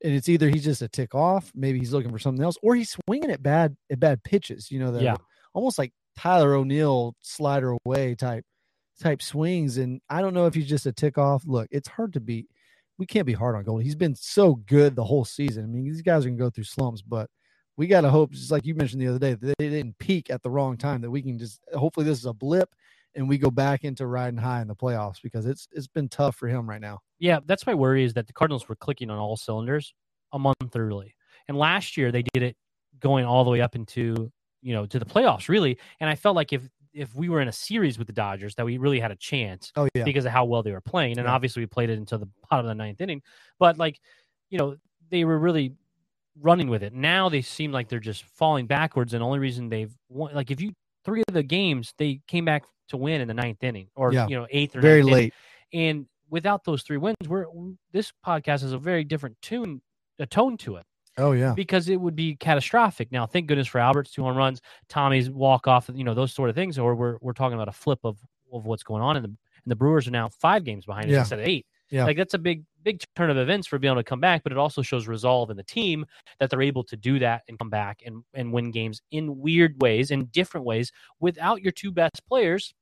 And it's either he's just a tick off, maybe he's looking for something else, or he's swinging at bad at bad pitches. You know, that Yeah. almost like Tyler O'Neill slider away type type swings. And I don't know if he's just a tick off. Look, it's hard to beat. We can't be hard on Gold. He's been so good the whole season. I mean, these guys are gonna go through slumps, but we got to hope, just like you mentioned the other day, that they didn't peak at the wrong time. That we can just hopefully this is a blip and we go back into riding high in the playoffs because it's it's been tough for him right now. Yeah, that's my worry is that the Cardinals were clicking on all cylinders a month early. And last year they did it going all the way up into, you know, to the playoffs really. And I felt like if if we were in a series with the Dodgers that we really had a chance Oh yeah, because of how well they were playing. And Yeah. obviously we played it until the bottom of the ninth inning. But like, you know, they were really running with it. Now they seem like they're just falling backwards. And the only reason they've won like if you three of the games they came back to win in the ninth inning or Yeah. you know, eighth or very ninth inning. late. And without those three wins, we're this podcast has a very different tune, a tone to it Oh yeah, because it would be catastrophic. Now, thank goodness for Albert's two home runs, Tommy's walk off, you know, those sort of things. Or we're we're talking about a flip of of what's going on, and the and the Brewers are now five games behind us Yeah. instead of eight. Yeah. like that's a big big turn of events for being able to come back. But it also shows resolve in the team that they're able to do that and come back and and win games in weird ways, in different ways, without your two best players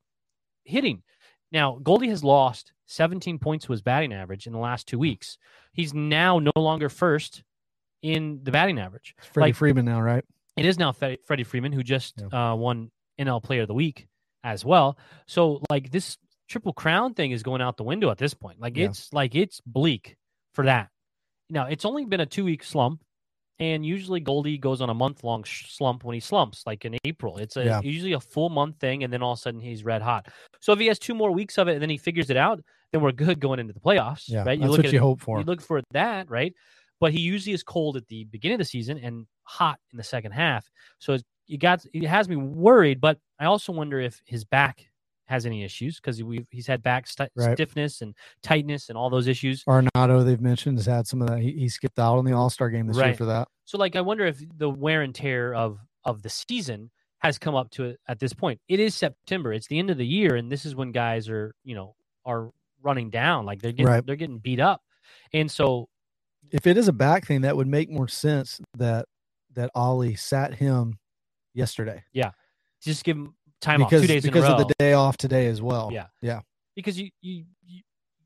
hitting. Now, Goldie has lost 17 points to his batting average in the last two weeks. He's now no longer first in the batting average. It's Freddie like- Freeman now, right? It is now Fre- Freddie Freeman, who just uh, won NL Player of the Week as well. So, like this triple crown thing is going out the window at this point. Like Yeah. it's like it's bleak for that. Now, it's only been a two week slump, and usually Goldie goes on a month long slump when he slumps, like in April. It's a Yeah. usually a full month thing, and then all of a sudden he's red hot. So if he has two more weeks of it and then he figures it out, then we're good going into the playoffs. Yeah, right? that's look what at you it- hope for. You look for that, right? But he usually is cold at the beginning of the season and hot in the second half. So it's, you got it has me worried. But I also wonder if his back has any issues because we he's had back sti- Right. stiffness and tightness and all those issues. Arenado, they've mentioned, has had some of that. He, he skipped out on the All Star game this year for that. So like I wonder if the wear and tear of of the season has come up to it at this point. It is September. It's the end of the year, and this is when guys are you know are running down. Like they're getting Right. they're getting beat up, and so If it is a back thing, that would make more sense that that Ollie sat him yesterday Yeah, just give him time because off two days because in a row. of the day off today as well. Yeah. yeah, because you, you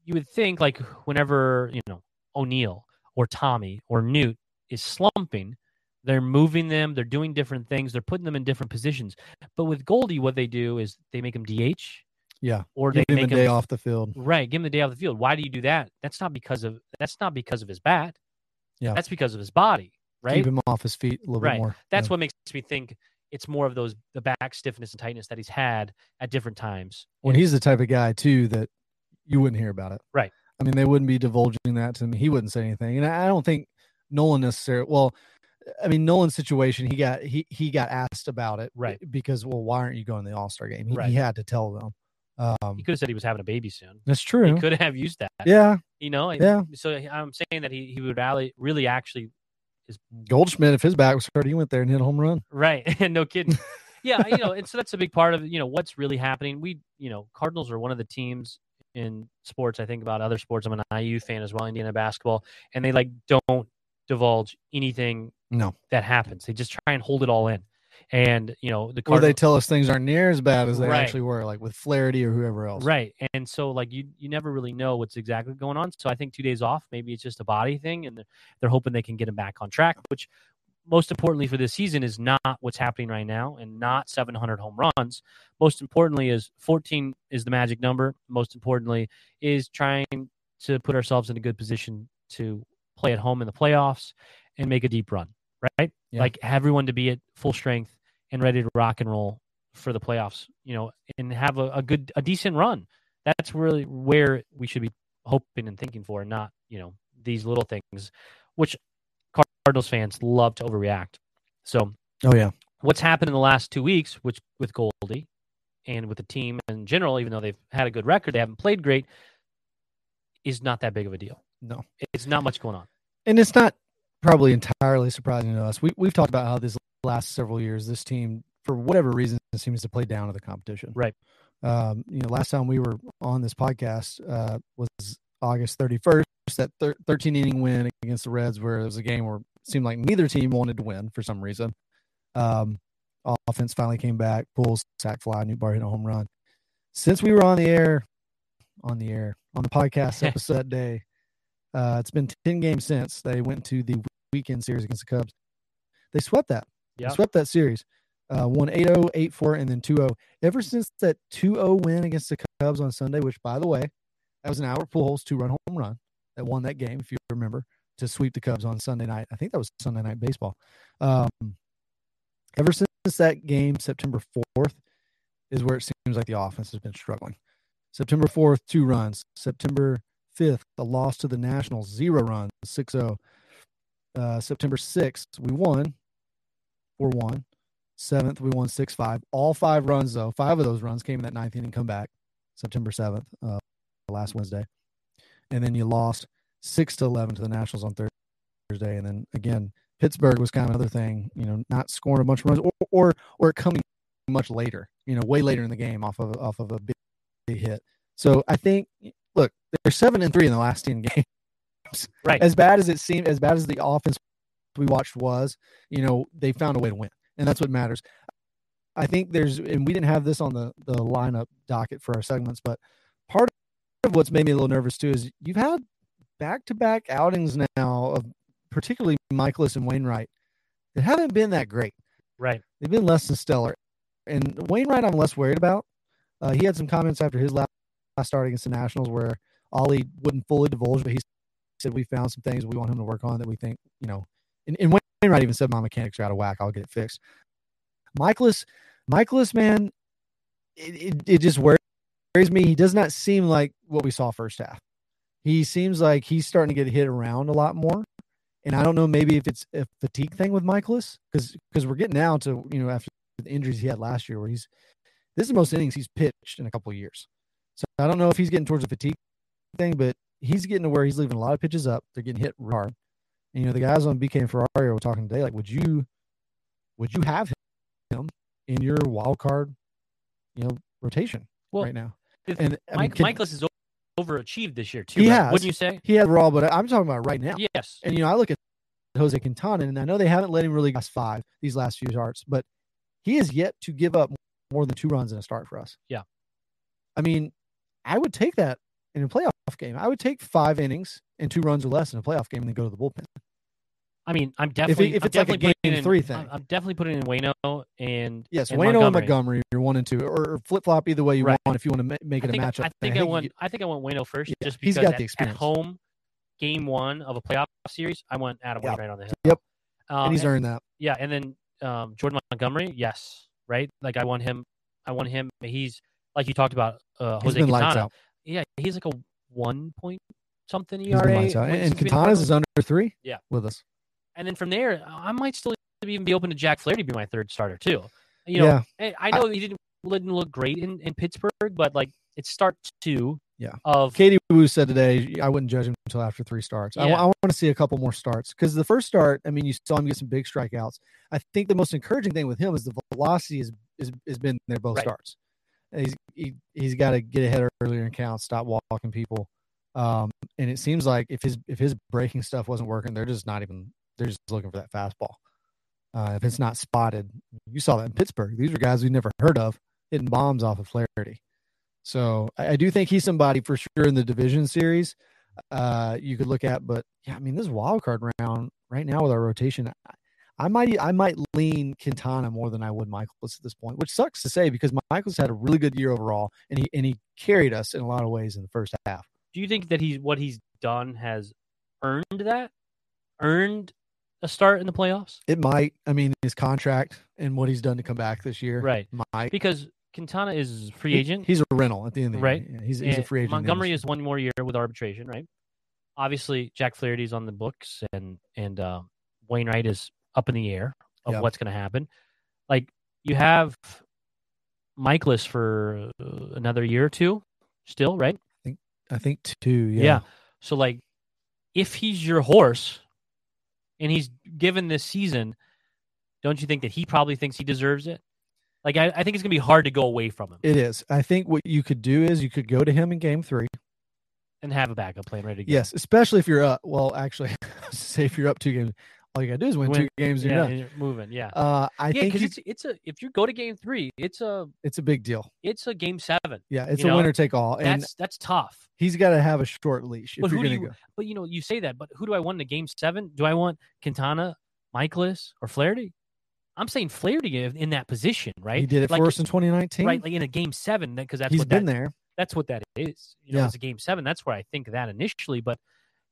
you would think like whenever you know O'Neill or Tommy or Newt is slumping, they're moving them, they're doing different things, they're putting them in different positions. But with Goldie, what they do is they make him DH yeah. or Give they him make day him off the field. right, give him the day off the field. Why do you do that? That's not because of that's not because of his bat. Yeah. that's because of his body. Right. Keep him off his feet a little Right. bit more. That's Yeah. what makes me think it's more of those the back stiffness and tightness that he's had at different times. when he's the type of guy too that you wouldn't hear about it. Right. I mean, they wouldn't be divulging that to him. He wouldn't say anything, and I I don't think Nolan necessarily. Well, I mean, Nolan's situation, he got he he got asked about it, Right. Because well, why aren't you going to the All Star game? He, Right. he had to tell them. Um, He could have said he was having a baby soon. that's true. He could have used that. Yeah, You know, Yeah. So I'm saying that he, he would really, really actually is Goldschmidt, if his back was hurt, he went there and hit a home run. right. And no kidding. yeah, you know, and so that's a big part of you know what's really happening. We, you know, Cardinals are one of the teams in sports. I think about other sports. I'm an IU fan as well, Indiana basketball, and they like don't divulge anything No, that happens. They just try and hold it all in. And you know the Or they tell us things aren't near as bad as they Right. actually were, like with Flaherty or whoever else. Right. And so like you you never really know what's exactly going on. So I think two days off, maybe it's just a body thing and they're, they're hoping they can get him back on track, which most importantly for this season is not what's happening right now and not 700 home runs. Most importantly is 14 is the magic number. Most importantly is trying to put ourselves in a good position to play at home in the playoffs and make a deep run, right? Yeah. Like have everyone to be at full strength and ready to rock and roll for the playoffs, you know, and have a, a good, a decent run. That's really where we should be hoping and thinking for, not, you know, these little things, which Cardinals fans love to overreact. So Oh yeah. what's happened in the last two weeks, which with Goldie and with the team in general, even though they've had a good record, they haven't played great, is not that big of a deal. No. It's not much going on. And it's not probably entirely surprising to us. We we've talked about how these last several years, this team, for whatever reason, seems to play down to the competition. Right. Um, you know, last time we were on this podcast uh, was August 31st. That thir- 13 inning win against the Reds, where it was a game where it seemed like neither team wanted to win for some reason. Um, offense finally came back, Pujols sack fly, Nootbaar hit a home run. Since we were on the air, on the air, on the podcast episode that day, uh, it's been 10 games since they went to the weekend series against the Cubs. They swept that. Yeah. They swept that series. Uh, won 8 0, 8 4, and then 2 0. Ever since that 2 0 win against the Cubs on Sunday, which, by the way, that was an Albert Pujols two run home run that won that game, if you remember, to sweep the Cubs on Sunday night. I think that was Sunday night baseball. Um, ever since that game, September 4th, is where it seems like the offense has been struggling. September 4th, two runs. September 5th, the loss to the Nationals, zero runs, 6 0. Uh, September 6th, we won 4 1. 7th, we won 6 5. All five runs, though, five of those runs came in that ninth inning comeback, September 7th, uh, last Wednesday. And then you lost 6 to 11 to the Nationals on Thursday. And then again, Pittsburgh was kind of another thing, you know, not scoring a bunch of runs or, or, or coming much later, you know, way later in the game off of, off of a big, big hit. So I think, look, they're seven and three in the last 10 games. Right. As bad as it seemed, as bad as the offense we watched was, you know, they found a way to win. And that's what matters. I think there's, and we didn't have this on the, the lineup docket for our segments, but part of what's made me a little nervous too is you've had back to back outings now of particularly Mikolas and Wainwright that haven't been that great. Right. They've been less than stellar. And Wainwright, I'm less worried about. Uh, he had some comments after his last, last start against the Nationals where Ollie wouldn't fully divulge, but he said we found some things we want him to work on that we think, you know, and, and Wainwright even said my mechanics are out of whack. I'll get it fixed. Mikolas, Mikolas, man, it, it, it just worries me. He does not seem like what we saw first half. He seems like he's starting to get hit around a lot more. And I don't know, maybe if it's a fatigue thing with Mikolas, because because we're getting down to you know after the injuries he had last year, where he's this is the most innings he's pitched in a couple of years. So I don't know if he's getting towards a fatigue thing, but he's getting to where he's leaving a lot of pitches up. They're getting hit hard. And you know the guys on BK and Ferrari were talking today. Like, would you would you have him in your wild card, you know, rotation Well, right now? And I mean, can- Mikolas is overachieved this year too. He right? has. Wouldn't you say? he had raw, but I'm talking about right now. Yes. And you know, I look at Jose Quintana, and I know they haven't let him really last five these last few starts, but he has yet to give up more than two runs in a start for us. Yeah. I mean, I would take that in a playoff game. I would take five innings and two runs or less in a playoff game and then go to the bullpen. I mean, I'm definitely if I'm it's like a definitely game in, three thing. I'm, definitely putting in Wayno and Yes, and Wayno and Montgomery. Montgomery, you're one and two, or, flip flop either way you Right. want if you want to make I it a matchup. I think I, want. you- I think I want Wayno first, Yeah, just he's because got at, the at experience. home, game one of a playoff series, I want Adam Yeah. Wainwright on the hill. Yep. Um, and he's earned that. yeah, and then um, Jordan Montgomery, yes, right. Like I want him. I want him. He's like you talked about. Uh, He's Jose Quintana. Yeah, he's like a one point something ERA. been lights out. when- And, and Quintana's is under three. Yeah. with us. And then from there, I might still even be open to Jack Flaherty be my third starter too. You know, yeah, I know he didn't didn't look great in, in Pittsburgh, but like it starts two. Yeah. Of Katie Wu said today, I wouldn't judge him until after three starts. I, Yeah. want to see a couple more starts because the first start, I mean, you saw him get some big strikeouts. I think the most encouraging thing with him is the velocity is is has been there both Right. starts. He's he, he's got to get ahead earlier in count, stop walking people. Um, and it seems like if his if his breaking stuff wasn't working, they're just not even they're just looking for that fastball. Uh, if it's not spotted, you saw that in Pittsburgh. These are guys we never heard of hitting bombs off of Flaherty. So I, I do think he's somebody for sure in the division series uh, you could look at. But yeah, I mean, this wild card round right now with our rotation, I, might I might lean Quintana more than I would Mikolas at this point, which sucks to say because Mikolas had a really good year overall, and he and he carried us in a lot of ways in the first half. Do you think that he's what he's done has earned that? Earned a start in the playoffs? It might. I mean, his contract and what he's done to come back this year, Right. Might Because Quintana is free He- agent. he's a rental at the end of the Right. year. He's, he's a free agent. Montgomery is is one more year with arbitration, right? Obviously, Jack Flaherty's on the books, and and uh, Wainwright is up in the air of Yeah. what's going to happen. Like you have Mikolas for another year or two, still, right? I think I think two. Yeah. Yeah. So like, if he's your horse, and he's given this season, don't you think that he probably thinks he deserves it? Like, I, I think it's gonna be hard to go away from him It is. I think what you could do is you could go to him in game three. and have a backup plan ready to go. Yes, especially if you're up. Well, actually, say if you're up two games, all you gotta do is win, Win- two games. You're and done. you're moving. Yeah, Uh, I yeah, think it's it's a if you go to game three, it's a it's a big deal. it's a game seven. Yeah, it's a know, winner take all, and That's that's tough. he's got to have a short leash But who do you- go. But you know, you say that, but who do I want in the game seven? Do I want Quintana, Mikolas, or Flaherty? I'm saying Flaherty in in that position, right? He did it like, for us in 2019. right, like in a game seven, because that's he's what been that, there. That's what that is. You know, Yeah. it's a game seven. That's where I think that initially, but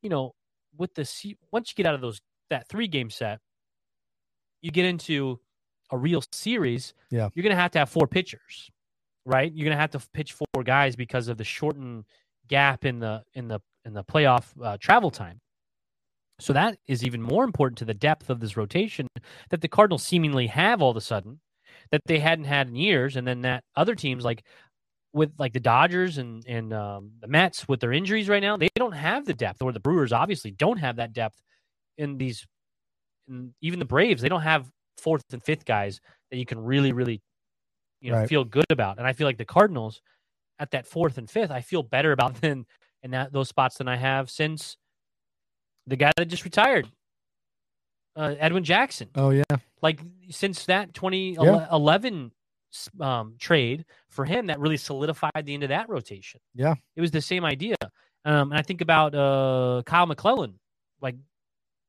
you know, with the once you get out of those that three game set, you get into a real series. Yeah. you're gonna have to have four pitchers, right? You're gonna have to pitch four guys because of the shortened gap in the in the in the playoff uh, travel time. So that is even more important to the depth of this rotation that the Cardinals seemingly have all of a sudden that they hadn't had in years, and then that other teams like with like the Dodgers and and um, the Mets with their injuries right now, they don't have the depth, or the Brewers obviously don't have that depth in these. In even the Braves, they don't have fourth and fifth guys that you can really, really, you know, Right. feel good about. And I feel like the Cardinals at that fourth and fifth, I feel better about than in that those spots than I have since the guy that just retired, uh, Edwin Jackson Oh yeah, like since that 2011 s- um, trade for him that really solidified the end of that rotation Yeah. it was the same idea um, and i think about uh, kyle mcclellan like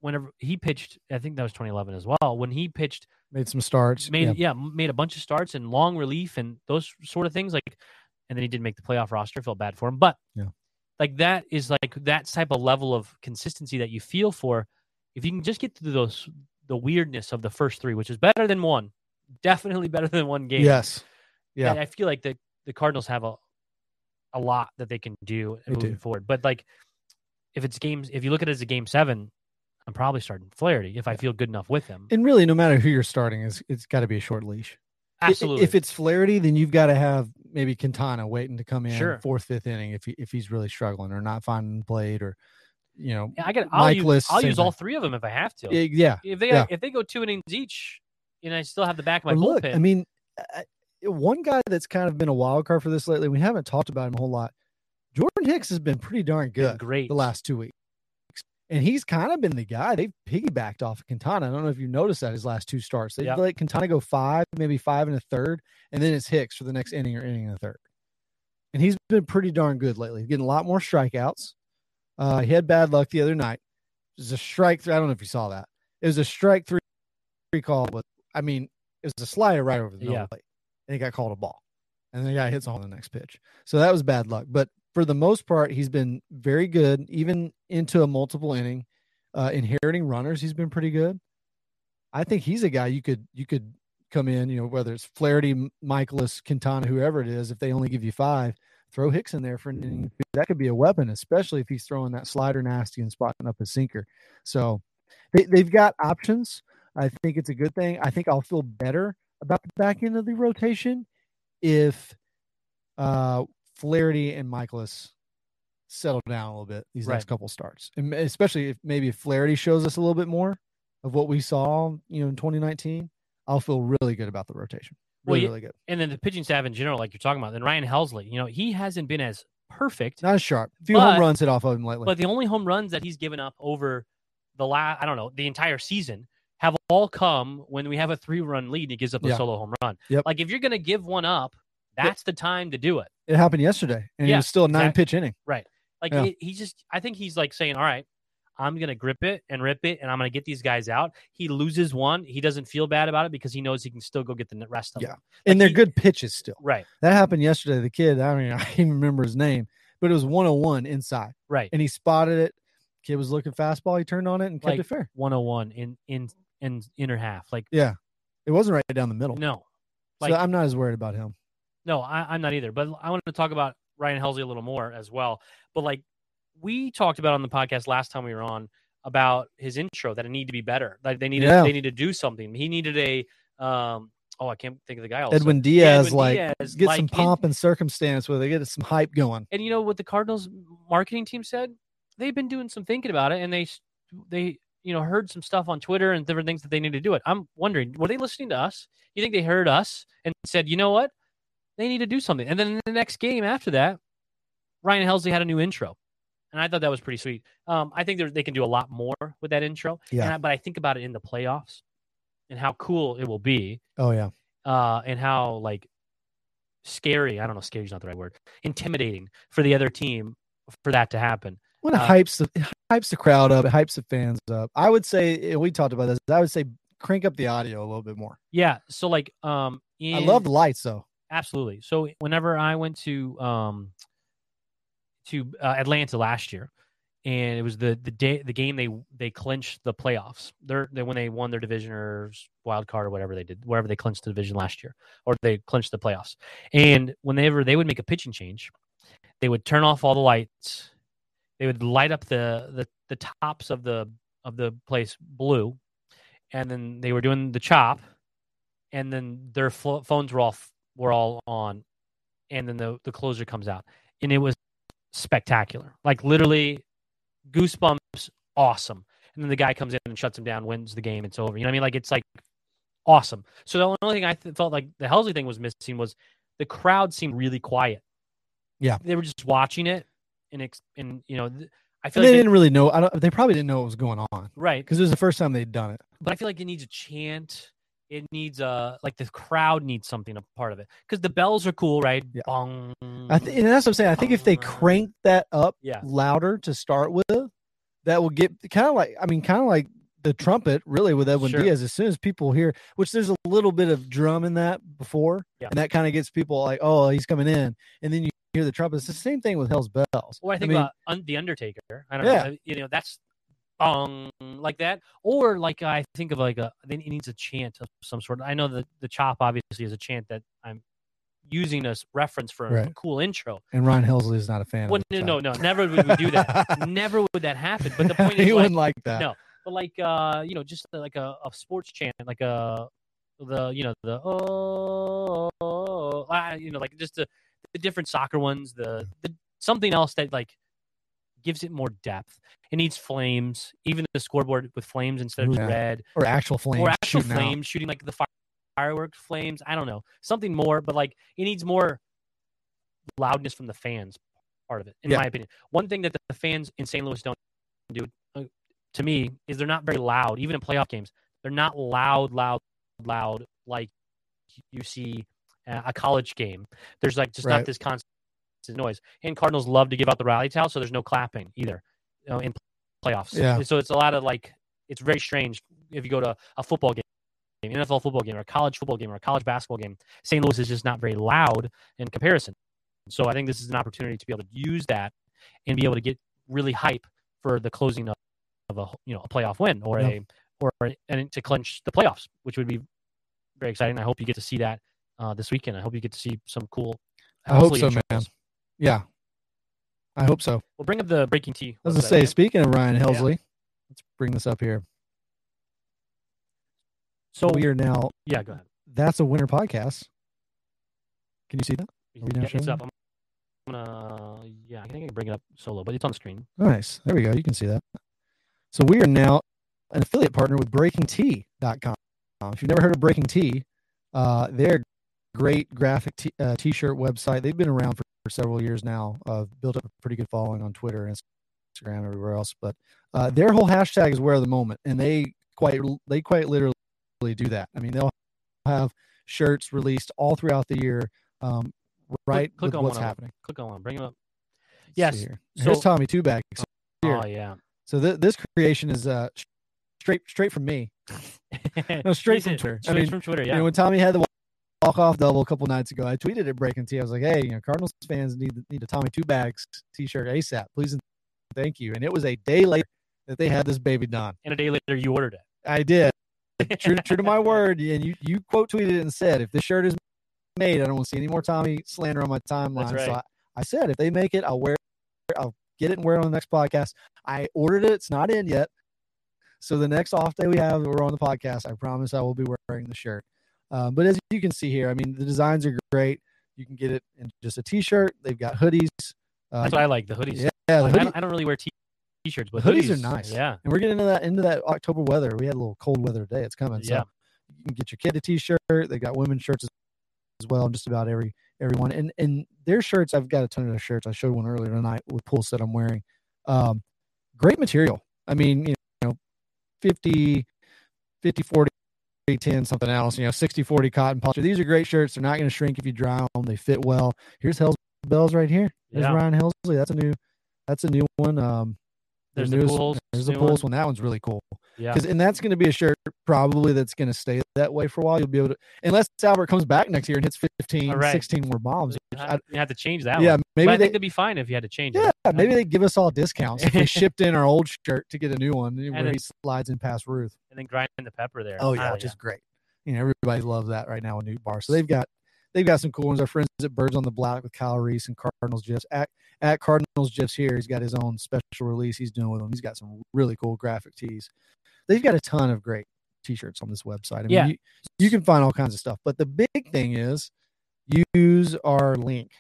whenever he pitched i think that was 2011 as well when he pitched made some starts. made yeah. yeah. made a bunch of starts and long relief and those sort of things like and then he didn't make the playoff roster felt bad for him but Yeah. like that is like that type of level of consistency that you feel for if you can just get through those the weirdness of the first three which is better than one definitely better than one game Yes. Yeah. and i feel like the the cardinals have a a lot that they can do They moving do. forward but like if it's games if you look at it as a game seven i'm probably starting flaherty if i feel good enough with him And really, no matter who you're starting, is it's got to be a short leash. Absolutely If it's Flaherty, then you've got to have maybe Quintana waiting to come in Sure. fourth, fifth inning if he, if he's really struggling or not finding the plate or, you know, Yeah, I got. I'll use, I'll use all three of them if I have to. eh, yeah. if they yeah. if they go two innings each, and I still have the back of my But look, bullpen. I mean, I- one guy that's kind of been a wild card for this lately, we haven't talked about him a whole lot. Jordan Hicks has been pretty darn been good great the last two weeks. And he's kind of been the guy. They've piggybacked off of Quintana. I don't know if you noticed that his last two starts. They Yep. let Quintana go five, maybe five and a third, and then it's Hicks for the next inning or inning and a third. And he's been pretty darn good lately. Getting a lot more strikeouts. Uh, he had bad luck the other night. It was a strike three. I don't know if you saw that. It was a strike three, three call, but I mean, it was a slider right over the Yeah. plate, and he got called a ball, and then the guy hits on the next pitch. So that was bad luck. But for the most part, he's been very good, even into a multiple inning. Uh, inheriting runners, he's been pretty good. I think he's a guy you could you could come in, you know, whether it's Flaherty, Mikolas, Quintana, whoever it is. If they only give you five, throw Hicks in there for an inning. That could be a weapon, especially if he's throwing that slider nasty and spotting up his sinker. So they, they've got options. I think it's a good thing. I think I'll feel better about the back end of the rotation if uh, Flaherty and Mikolas settle down a little bit these next couple starts, and especially if maybe if Flaherty shows us a little bit more of what we saw, you know, in 2019. I'll feel really good about the rotation. Well, Really, you- really good. and then the pitching staff in general, like you're talking about, then Ryan Helsley, you know, he hasn't been as perfect, Not as sharp. A few But- home runs hit off of him lately. but the only home runs that he's given up over the last, I don't know, the entire season have all come when we have a three run lead and he gives up a solo home run. Yep. Like if you're going to give one up, that's the time to do it. It happened yesterday, and it was still a nine exactly. pitch inning. Right. Like Yeah. he, he just, I think he's like saying, all right, I'm going to grip it and rip it and I'm going to get these guys out. He loses one. He doesn't feel bad about it because he knows he can still go get the rest of Yeah. them. And they're he- good pitches still. Right. That happened yesterday. The kid, I mean, I can't even remember his name, but it was 101 inside, Right. and he spotted it. Kid was looking fastball. He turned on it and kept Like- it fair. 101 in, in, in inner half. Like, Yeah, it wasn't right down the middle. no, like, so I'm not as worried about him. No, I, I'm not either. But I wanted to talk about Ryan Helsley a little more as well. But like we talked about on the podcast last time we were on about his intro that it needed to be better. Like they needed Yeah. they need to do something. He needed a um oh I can't think of the guy. Also. Edwin Diaz, Edwin like Diaz, get like, some pomp and circumstance where they get some hype going. and you know what the Cardinals marketing team said? They've been doing some thinking about it, and they they you know heard some stuff on Twitter and different things that they need to do it. I'm wondering, were they listening to us? You think they heard us and said, you know what, they need to do something? And then in the next game after that, Ryan Helsley had a new intro, and I thought that was pretty sweet. Um, I think they're- can do a lot more with that intro. Yeah. And I- but I think about it in the playoffs and how cool it will be Oh yeah, uh, and how like scary. I don't know, scary is not the right word. Intimidating for the other team for that to happen. when it Uh, hypes the it hypes the crowd up, it hypes the fans up. I would say we talked about this. I would say crank up the audio a little bit more. Yeah. So like, um, I love the lights though. Absolutely. So whenever I went to um to uh, Atlanta last year, and it was the the day the game they they clinched the playoffs. They're they when they won their division or wild card or whatever they did, wherever they clinched the division last year, or they clinched the playoffs. And whenever they would make a pitching change, they would turn off all the lights. They would light up the the the tops of the of the place blue, and then they were doing the chop, and then their flo- phones were all were all on, and then the the closer comes out, and it was spectacular. Like literally, goosebumps, awesome. And then the guy comes in and shuts him down, wins the game, it's over. You know what I mean? Like it's like awesome. So the only thing I th- felt like the Helsley thing was missing was the crowd seemed really quiet. Yeah. they were just watching it, and ex- and you know, th- I feel And they like they- didn't really know. I don't. They probably didn't know what was going on right because it was the first time they'd done it. but I feel like it needs a chant. It needs a like the crowd needs something a part of it because the bells are cool, right? Yeah. Bong. I th- and that's what I'm saying. I think if they crank that up yeah, louder to start with, that will get kind of like I mean, kind of like the trumpet, really, with Edwin Sure. Diaz. As soon as people hear, which there's a little bit of drum in that before, Yeah. and that kind of gets people like, oh, he's coming in, and then you hear the trumpet. It's the same thing with Hell's Bells. or I think mean, about un- the Undertaker. I don't Yeah. know. You know, that's bong like that, or like I think of like a then it needs a chant of some sort. I know that the chop obviously is a chant that I'm using as reference for a Right. cool intro. and Ryan Helsley is not a fan. Well, no, no, no, never would we do that. never would that happen. But the point he is, he wouldn't like that. no. but like uh you know just like a, a sports chant like a the you know the oh, oh, ah, you know like just the, the different soccer ones the, the something else that like gives it more depth it needs flames even the scoreboard with flames instead of Yeah. red or actual flames, or actual shooting out. flames shooting like the fire, fireworks flames i don't know something more but like it needs more loudness from the fans part of it in Yeah. my opinion one thing that the fans in st louis don't do uh, to me is they're not very loud even in playoff games they're not loud loud loud like you see a college game there's like just Right. not this constant noise and cardinals love to give out the rally towel so there's no clapping either you know, in playoffs Yeah. so it's a lot of like it's very strange if you go to a football game NFL football game or a college football game or a college basketball game St. Louis is just not very loud in comparison so I think this is an opportunity to be able to use that and be able to get really hype for the closing of, of a you know a playoff win or Yeah. a or and to clinch the playoffs, which would be very exciting. I hope you get to see that uh, this weekend. I hope you get to see some cool. I hope so, man. Yeah, I hope so. We'll bring up the breaking T. I was gonna say, again. speaking of Ryan Helsley, let's bring this up here. so we are now. yeah, go ahead. That's a winner podcast. Can you see that? Yeah, it's up. I'm gonna yeah, I think I can bring it up solo, but it's on the screen. Nice. There we go. You can see that. So we are now an affiliate partner with BreakingT.com. If you've never heard of Breaking T, uh, they're a great graphic t- uh, t-shirt website. They've been around for several years now. Uh, built up a pretty good following on Twitter, and Instagram, everywhere else. But uh, their whole hashtag is "Wear the Moment," and they quite they quite literally do that. I mean, they'll have shirts released all throughout the year, um, right click with on what's of happening. Click on one. Bring them up. Yes, here. so- Here's Tommy Two Bags. Here. Oh yeah. So th- this creation is uh straight straight from me. No, straight from Twitter. I Straight mean, from Twitter. You Yeah. know, when Tommy had the walk off double a couple nights ago, I tweeted at Breaking T. I was like, "Hey, you know, Cardinals fans need need a Tommy Two Bags T-shirt ASAP, please and thank you." And it was a day later that they had this baby done. and a day later, you ordered it. I did. true, true to my word. And you, you quote tweeted it and said, if this shirt is made, I don't want to see any more Tommy slander on my timeline. That's So. I, I said, if they make it, I'll wear it. I'll get it and wear it on the next podcast. I ordered it. It's not in yet. So the next off day we have, we're on the podcast. I promise I will be wearing the shirt. Um, but as you can see here, I mean, the designs are great. You can get it in just a t-shirt. They've got hoodies. Uh, That's what I like. The hoodies. yeah, yeah, Like, I, don't, I don't really wear t- t-shirts, but hoodies are nice. Yeah. and we're getting into that into that October weather. We had a little cold weather day. It's coming. So Yeah. you can get your kid a t-shirt. They got women's shirts as- as well. Just about every everyone. And and their shirts, I've got a ton of their shirts. I showed one earlier tonight with pulse that I'm wearing. Um, great material. I mean, you know, 50, 50, 40, 10, something else, you know, 60, 40 cotton polyester. These are great shirts. They're not going to shrink if you dry them. They fit well. Here's Hell's Bells right here. There's Yeah. Ryan Helsley. That's a new, that's a new one. Um, There's the newest- Pujols There's the Pujols one. one. That one's really cool. Yeah. Because and that's going to be a shirt probably that's going to stay that way for a while. You'll be able to, unless Albert comes back next year and hits 15, All right. 16 more bombs. You have, you have to change that yeah, one. maybe but I they, think they'd be fine if you had to change yeah, it. maybe they give us all discounts if we shipped in our old shirt to get a new one where then- he slides in past Ruth. And then grind the pepper there. Oh yeah, Ah, which is great. You know, everybody loves that right now with Nootbaar. So they've got they've got some cool ones. Our friends at Birds on the Black with Kyle Reese and Cardinals Gifs. At at Cardinals Gifs here, he's got his own special release he's doing with them. He's got some really cool graphic tees. They've got a ton of great t-shirts on this website. I mean, Yeah. you, you can find all kinds of stuff. But the big thing is use our link.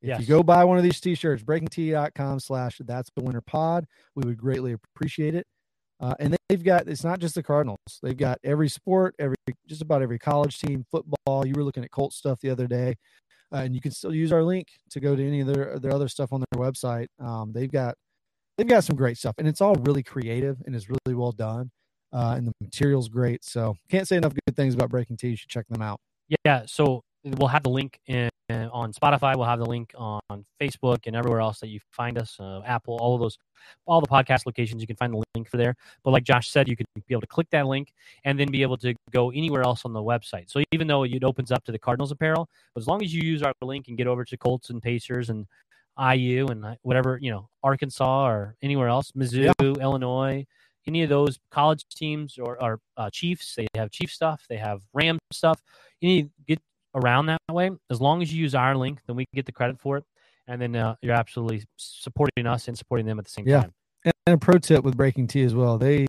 If Yes. you go buy one of these t-shirts, breakingt.com slash that's the winter pod, we would greatly appreciate it. Uh, and they've got it's not just the Cardinals. They've got every sport, every just about every college team, football. You were looking at Colt stuff the other day, uh, and you can still use our link to go to any of their their other stuff on their website. Um, they've got they've got some great stuff, and it's all really creative and is really well done. Uh, and the material's great. So can't say enough good things about Breaking T. You should check them out. Yeah, so we'll have the link in, on Spotify. We'll have the link on Facebook and everywhere else that you find us, uh, Apple, all of those, all the podcast locations. You can find the link for there. But like Josh said, you can be able to click that link and then be able to go anywhere else on the website. So even though it opens up to the Cardinals apparel, as long as you use our link and get over to Colts and Pacers and IU and uh, whatever you know, Arkansas or anywhere else, Mizzou, Illinois, any of those college teams or, or uh, Chiefs. They have Chief stuff. They have Ram stuff. You need to get around that way. As long as you use our link, then we get the credit for it, and then uh, you're absolutely supporting us and supporting them at the same Yeah. time. And a pro tip with Breaking T as well. They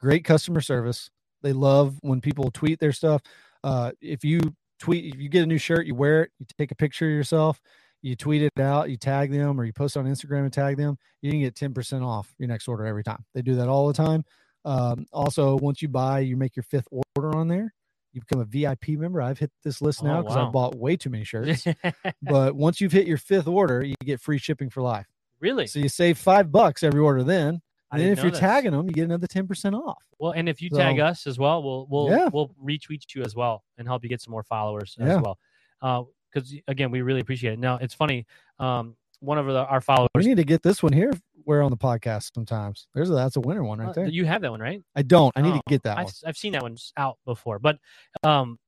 great customer service. They love when people tweet their stuff. Uh, if you tweet, if you get a new shirt, you wear it, you take a picture of yourself, you tweet it out, you tag them, or you post on Instagram and tag them, you can get ten percent off your next order every time. They do that all the time. Um, also, once you buy, you make your fifth order on there. You become a VIP member. I've hit this list now Oh, because wow. I've bought way too many shirts. but once you've hit your fifth order, you get free shipping for life. really? So you save five bucks every order then. And then if you're this. tagging them, you get another 10% off. well, and if you tag us as well, we'll we'll Yeah. we'll retweet you as well and help you get some more followers Yeah. as well. Because again, we really appreciate it. Now it's funny. Um, one of the, our followers. We need to get this one here where on the podcast sometimes. There's a that's a winner one right uh, there. you have that one, right? I don't. I need Oh, to get that I've, one. I've seen that one out before, but um,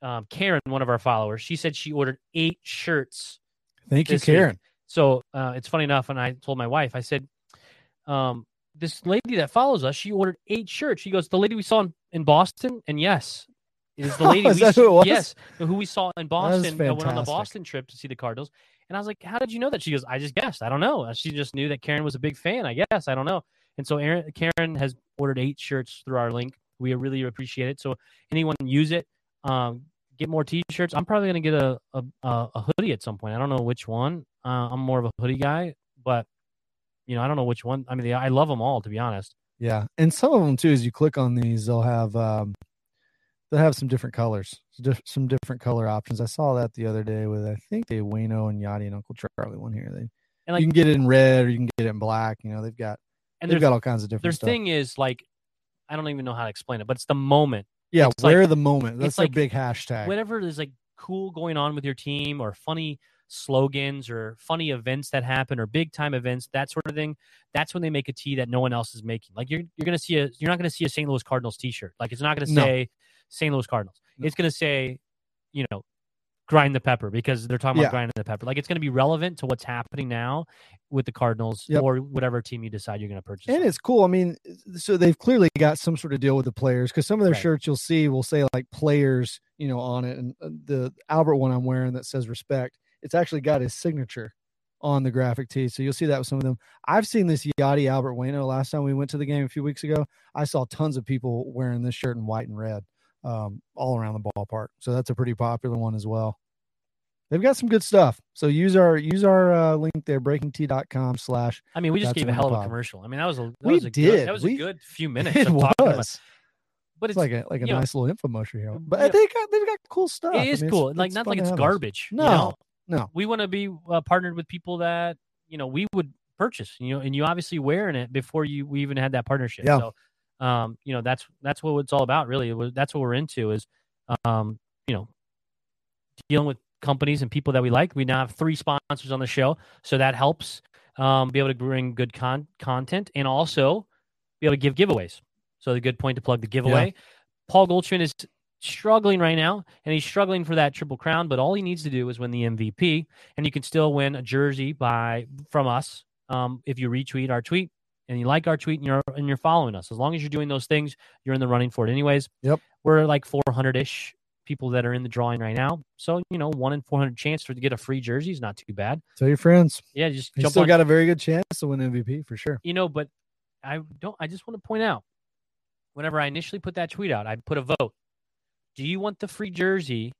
um, Karen, one of our followers, she said she ordered eight shirts. Thank you, this week. Karen. So uh, it's funny enough, and I told my wife, I said, um, this lady that follows us, she ordered eight shirts. She goes, the lady we saw in, in Boston, and yes, is the lady. Is we that who saw- it was? Yes, who we saw in Boston. uh, went on the. Boston trip to see the Cardinals. And I was like, "How did you know that?" She goes, "I just guessed. I don't know. She just knew that Karen was a big fan. I guess. I don't know." And so Aaron, Karen has ordered eight shirts through our link. We really appreciate it. So anyone use it, um, get more T-shirts. I'm probably gonna get a a, a a hoodie at some point. I don't know which one. Uh, I'm more of a hoodie guy, but you know, I don't know which one. I mean, I love them all to be honest. Yeah. And some of them too, as you click on these, they'll have um they'll have some different colors, some different color options. I saw that the other day with I think the Wayno and Yadi and Uncle Charlie one here. They And you can get it in red or you can get it in black. You know, they've got and they've got all kinds of different their stuff. thing is like I don't even know how to explain it, but it's the moment. Yeah, It's like- wear the moment. That's a like big hashtag. Whatever is like cool going on with your team or funny slogans or funny events that happen or big time events, that sort of thing. That's when they make a tee that no one else is making. Like you're you're gonna see a you're not gonna see a St. Louis Cardinals t-shirt. Like it's not gonna No. St. Louis Cardinals. No. It's gonna say, you know, grind the pepper because they're talking Yeah. about grinding the pepper. Like it's gonna be relevant to what's happening now with the Cardinals Yep. or whatever team you decide you're gonna purchase. And it's cool. I mean, so they've clearly got some sort of deal with the players because some of their Right. shirts you'll see will say like players, you know, on it. And uh, the Albert one I'm wearing that says respect, it's actually got his signature on the graphic tee. So you'll see that with some of them. I've seen this Yadi Albert Bueno last time we went to the game a few weeks ago. I saw tons of people wearing this shirt in white and red um, all around the ballpark. So that's a pretty popular one as well. They've got some good stuff. So use our use our uh, link there, breakingt.com slash I mean, we just gave a hell of a pod. commercial. I mean, that was a that We was a did. good, that was We- a good few minutes it of talking about was. but it's it's like a like a you know, nice little infomercial here. yeah. But they got they've got cool stuff. I it is mean, cool. it's- like it's not like it's garbage. you No, know? no. we want to be uh, partnered with people that you know we would purchase you know and you obviously wearing it before you we even had that partnership Yeah. so um you know that's that's what it's all about really. Was- that's what we're into is um you know dealing with companies and people that we like. We now have three sponsors on the show so that helps um be able to bring good con- content and also be able to give giveaways. So the good point to plug the giveaway. Paul goldschmidt is struggling right now and he's struggling for that triple crown but all he needs to do is win the mvp and you can still win a jersey by from us um, if you retweet our tweet and you like our tweet and you're and you're following us. As long as you're doing those things, you're in the running for it. Anyways, Yep. We're like 400 ish people that are in the drawing right now, so you know one in 400 chance for to get a free jersey is not too bad. Tell your friends. Yeah, just You still on. got a very good chance to win MVP for sure. you know, but I don't. I just want to point out, whenever I initially put that tweet out, I put a vote. Do you want the free jersey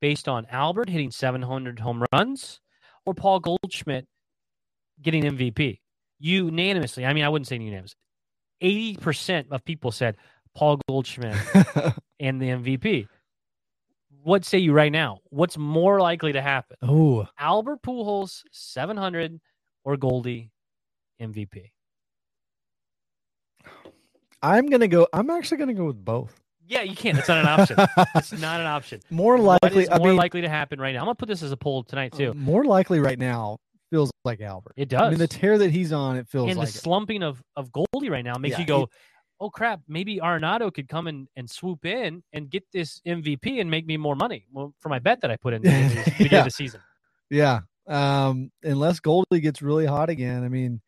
based on Albert hitting 700 home runs or Paul Goldschmidt getting MVP? Unanimously, I mean, I wouldn't say unanimous. 80% of people said Paul Goldschmidt and the MVP. What say you right now? What's more likely to happen? oh, Albert Pujols 700 or Goldie MVP? I'm gonna go. I'm actually gonna go with both. Yeah, you can't. It's not an option. it's not an option. more likely. is I mean, likely to happen right now? I'm gonna put this as a poll tonight uh, too. more likely right now feels like Albert. it does. I mean, the tear that he's on, it feels and like the it. slumping of of Goldie right now makes Yeah, you go, "Oh crap! Maybe Arenado could come in and swoop in and get this MVP and make me more money well, for my bet that I put in the beginning Yeah. of the season." Yeah. Um, unless Goldie gets really hot again. I mean,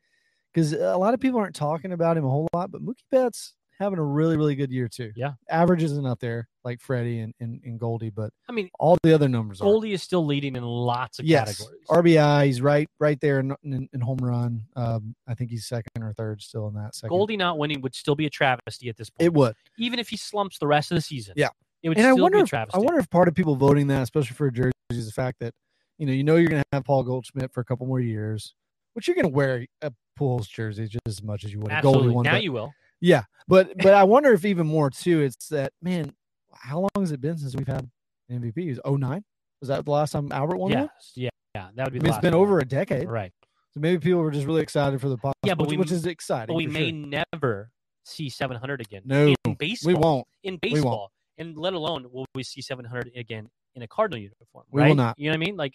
because a lot of people aren't talking about him a whole lot, but Mookie Betts having a really, really good year too. Yeah. Average isn't up there like Freddie and, and, and Goldie, but I mean, all the other numbers are. Goldie is still leading in lots of yes. categories. RBI, he's right right there in, in, in home run. Um, I think he's second or third still in that second. Goldie not winning would still be a travesty at this point. It would. even if he slumps the rest of the season. Yeah. it would and I still wonder be a if, travesty. I wonder if part of people voting that, especially for a jersey, is the fact that you know you know you're going to have Paul Goldschmidt for a couple more years, but you're going to wear a Pujols jersey just as much as you would a Goldie one. now but- you will. Yeah, but but I wonder if even more too. It's that man. How long has it been since we've had MVPs? MVP? Is 09? Was that the last time Albert won Yes. one? Yeah. Yeah. That would be. I mean, it's been one. over a decade, Right. so maybe people were just really excited for the podcast. Yeah, but which, we- which is exciting. But we may sure. never see 700 again. No, in baseball. we won't. In won't. baseball, and let alone will we see 700 again in a Cardinal uniform? We will right? not. You know what I mean? Like,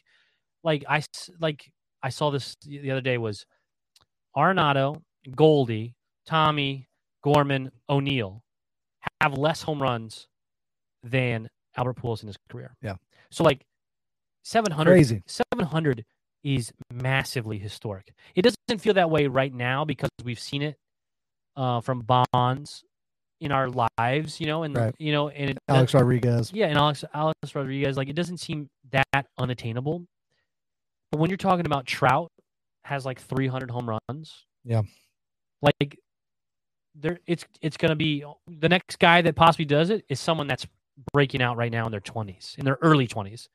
like I like I saw this the other day was Arenado, Goldie, Tommy, Gorman, O'Neill have less home runs than Albert Pujols in his career. Yeah. So like 700 Crazy. 700 is massively historic. It doesn't feel that way right now because we've seen it uh, from Bonds in our lives, you know, and Right. you know, and it, Alex Rodriguez. yeah, and Alex Alex Rodriguez, like it doesn't seem that unattainable. But when you're talking about Trout has like 300 home runs, Yeah. like there, it's it's gonna be the next guy that possibly does it is someone that's breaking out right now in their 20s, in their early 20s.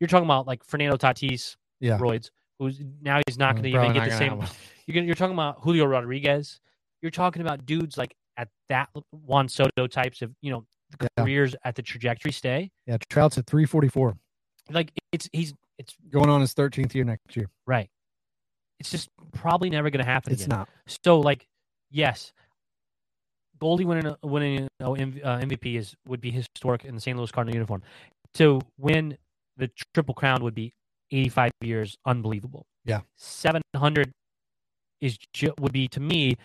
You're talking about like Fernando Tatis, Yeah. roids, who's now he's not Mm, going to even get the same. You're gonna, you're talking about Julio Rodriguez. You're talking about dudes like at that Juan Soto types of you know Yeah. careers at the trajectory stay. Yeah, Trout's at 344, Like it's he's it's going on his 13th year next year. right. It's just probably never going to happen It's again. not. So like yes, Goldie winning a- winning M- uh, MVP is would be historic in the St. Louis Cardinal uniform. To win the triple crown would be 85 years, unbelievable. Yeah. 700 is would be to me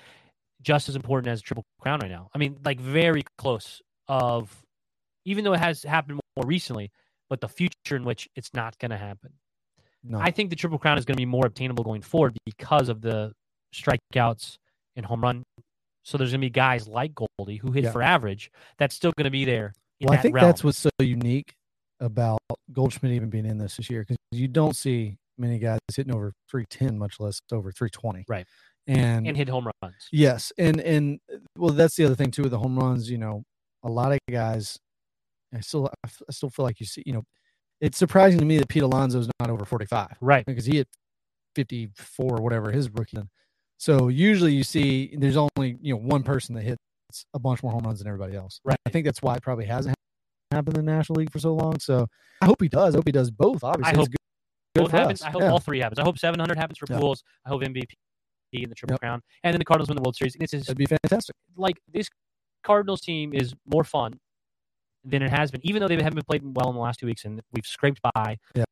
just as important as triple crown right now. I mean, like very close of, even though it has happened more recently, but the future in which it's not going to happen. No. I think the triple crown is going to be more obtainable going forward because of the strikeouts and home run. So there's going to be guys like Goldie who hit Yeah. for average that's still going to be there. In well, I think realm. that's what's so unique about Goldschmidt even being in this this year because you don't see many guys hitting over 310, much less over 320. Right. And, and hit home runs. yes, and and well, that's the other thing too with the home runs. You know, a lot of guys. I still I still feel like you see. You know, it's surprising to me that Pete Alonso's not over 45 Right. because he hit 54 or whatever his rookie. So usually you see there's only you know one person that hits a bunch more home runs than everybody else. Right. I think that's why it probably hasn't happened in the National League for so long. So I hope he does. I hope he does both. Obviously, I hope good, good Both happens. us. I hope Yeah. all three happens. I hope 700 happens for Yeah. I hope MVP in the Triple Yep. Crown, and then the Cardinals win the World Series. And it's just That'd be fantastic. like this Cardinals team is more fun than it has been, even though they haven't been playing well in the last two weeks, and we've scraped by Yeah.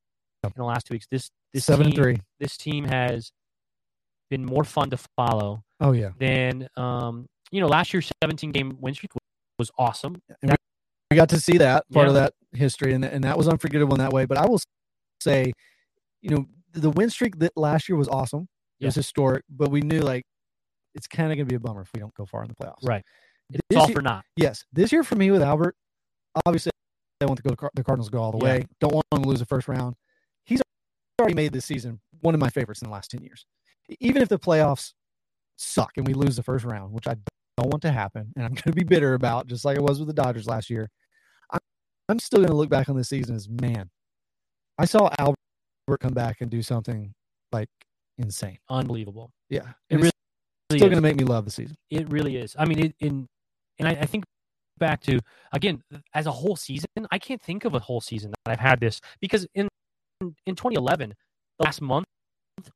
in the last two weeks. This this Seven team, and three. This team has been more fun to follow Oh yeah. than um, you know last year's 17 game win streak was awesome. And we, got to see that part of that history, and and that was unforgettable in that way. But I will say, you know, the win streak that last year was awesome. It was historic, but we knew like it's kind of going to be a bummer if we don't go far in the playoffs. Right. It's This all year- for naught. Yes, this year for me with Albert, obviously I want to go. The Cardinals to go all the Yeah. way. Don't want to lose the first round. He's already made this season one of my favorites in the last ten years. Even if the playoffs suck and we lose the first round, which I don't want to happen, and I'm going to be bitter about, just like I was with the Dodgers last year. I'm, I'm still going to look back on this season as man. I saw Albert come back and do something like insane. Unbelievable. Yeah, It really it's still going to make me love the season. It really is. I mean, it, in and I, I think back to again as a whole season. I can't think of a whole season that I've had this because in in 2011, the last month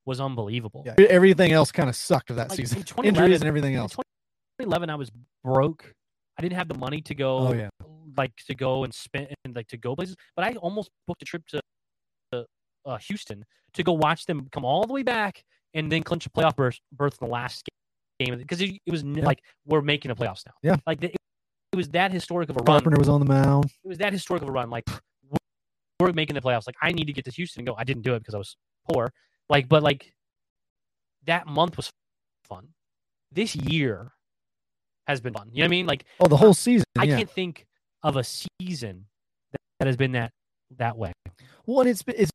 was unbelievable. Yeah, everything else kind of sucked of that Like, season. in Injuries and everything In else. 2011, I was broke. I didn't have the money to go, Oh, yeah. like to go and spend and like to go places. But I almost booked a trip to to, uh, Houston to go watch them come all the way back and then clinch a playoff berth, berth in the last game because it, it was Yeah. like we're making the playoffs now. Yeah. like it, it was that historic of a run. Carpenter was on the mound. It was that historic of a run. Like we're making the playoffs. Like I need to get to Houston and go. I didn't do it because I was poor. Like, but like that month was fun. This year has been fun. You know what I mean? Like Oh, the whole season. I yeah. can't think of a season that, that has been that that way. Well, and it's been it's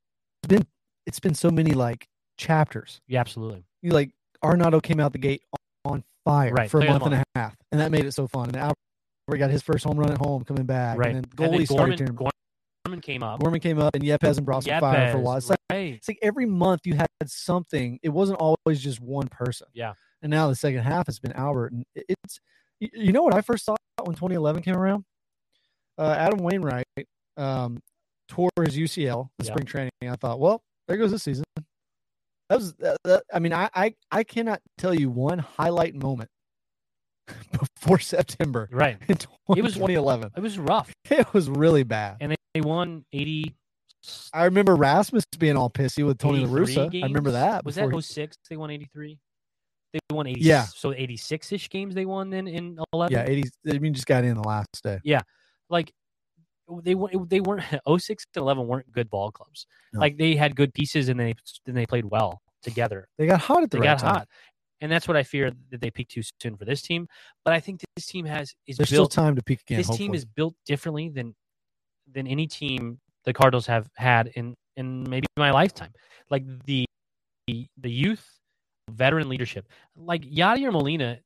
been it's been so many like chapters. Yeah, absolutely. You like Arenado came out the gate on fire Right, for a player month and a half, and that made it so fun. And Albert got his first home run at home coming back, Right. and then And then Goldie started. Gorman, Gorman, Gorman came up. Gorman came up, and Yepez and brought some fire for a while. It's like, right. it's like every month you had something. It wasn't always just one person. Yeah. And now the second half has been Albert, and it's you- know what I first thought when 2011 came around. Uh, Adam Wainwright um, tore his UCL in Yeah. spring training. I thought, well, there goes the season. That was, that, that- I mean, I, I I cannot tell you one highlight moment before September Right. It was- 2011. It was rough. It was really bad. And they, they won 80. I remember Rasmus being all pissy with Tony La 83 Russa. I remember that. Was that he- 06? They won 83. They won 80. Yeah. So 86 ish games they won then in 11. yeah, 80. I mean, just got in the last day. Yeah. Like they weren't they weren't 06 and 11 weren't good ball clubs. No. Like they had good pieces and they then they played well together. They got hot at the They right got time. hot. And that's what I fear that they peaked too soon for this team. But I think this team has is There's still time to peak again. this team is built differently than than any team the Cardinals have had in in maybe my lifetime. Like the the, the youth, veteran leadership. Like Yadier Molina,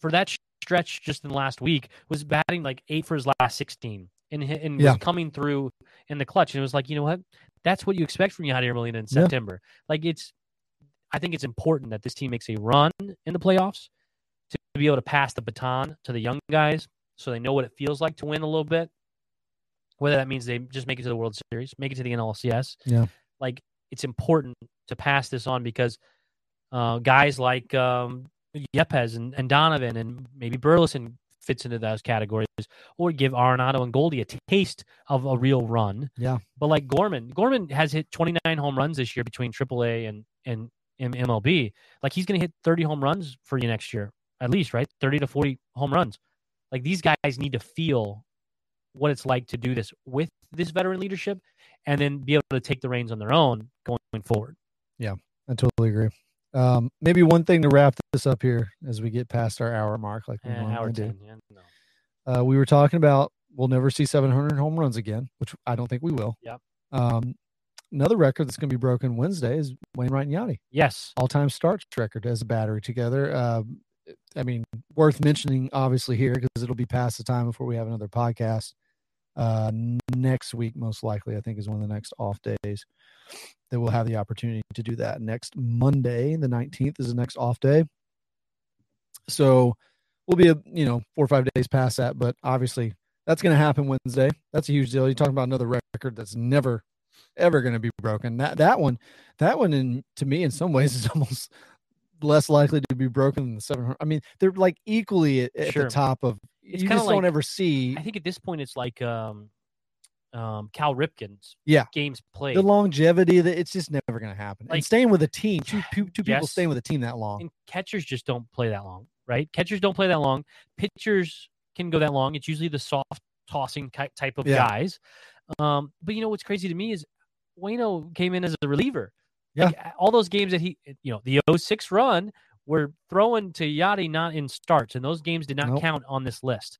for that stretch just in the last week, was batting like eight for his last sixteen, and and Yeah. was coming through in the clutch. And it was like, you know what? That's what you expect from Yadier Molina in Yeah. September. Like it's, I think it's important that this team makes a run in the playoffs to be able to pass the baton to the young guys so they know what it feels like to win a little bit. Whether that means they just make it to the World Series, make it to the NLCS. Yeah. Like it's important to pass this on because uh, guys like um, Yepez and, and Donovan and maybe Burleson fits into those categories, or give Arenado and Goldie a taste of a real run. Yeah. But like Gorman, Gorman has hit 29 home runs this year between AAA and and MLB. Like he's going to hit 30 home runs for you next year, at least, right? 30 to 40 home runs. Like these guys need to feel what it's like to do this with this veteran leadership and then be able to take the reins on their own going forward. Yeah, I totally agree. Um, maybe one thing to wrap this up here as we get past our hour mark, like we Eh, normally hour do. 10. Yeah, no. Uh, we were talking about we'll never see 700 home runs again, which I don't think we will. Yep. Um, another record that's going to be broken Wednesday is Wainwright and Yadi, Yes. all-time starts record as a battery together. Um, I mean, worth mentioning obviously here because it'll be past the time before we have another podcast. Uh, next week, most likely, I think is one of the next off days that we'll have the opportunity to do that. Next Monday, the 19th, is the next off day. So we'll be a you know four or five days past that, but obviously that's going to happen Wednesday. That's a huge deal. You're talking about another record that's never ever going to be broken. That that one, that one, in to me, in some ways, is almost less likely to be broken than the 700. I mean, they're like equally at, at Sure. the top of. It's you just don't ever see I think at this point it's like um, um, Cal Ripken's Yeah. games played. the longevity that it's just never going to happen. Like- and staying with a team, two, two, two people staying with a team that long. and catchers just don't play that long, right? Catchers don't play that long. Pitchers can go that long. It's usually the soft tossing type of Yeah. guys. Um, but you know what's crazy to me is Wayno came in as a reliever. Yeah. Like, all those games that he, you know, the 06 run were throwing to Yadi not in starts, and those games did not Nope. count on this list.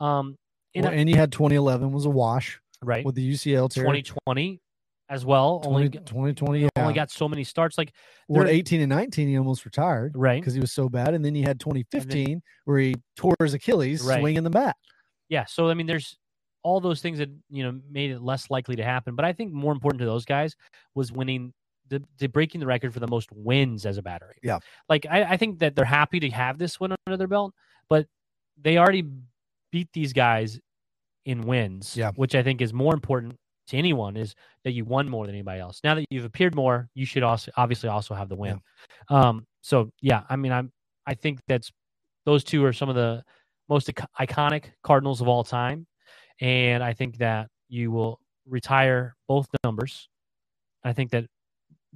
Um, in Well, and you had 2011 was a wash right, with the UCL tear. 2020 as well. 20, only 2020, yeah. only got so many starts. Like Well, there- 18 and 19, he almost retired right, because he was so bad. And then he had 2015 where he tore his Achilles Right. swinging the bat. yeah so i mean there's all those things that you know made it less likely to happen but i think more important to those guys was winning the, the breaking the record for the most wins as a battery Yeah. like I, I think that they're happy to have this win under their belt but they already beat these guys in wins Yeah. which i think is more important to anyone is that you won more than anybody else now that you've appeared more you should also obviously also have the win um so yeah i mean i'm i think that's those two are some of the most ic- iconic Cardinals of all time. And I think that you will retire both numbers. I think that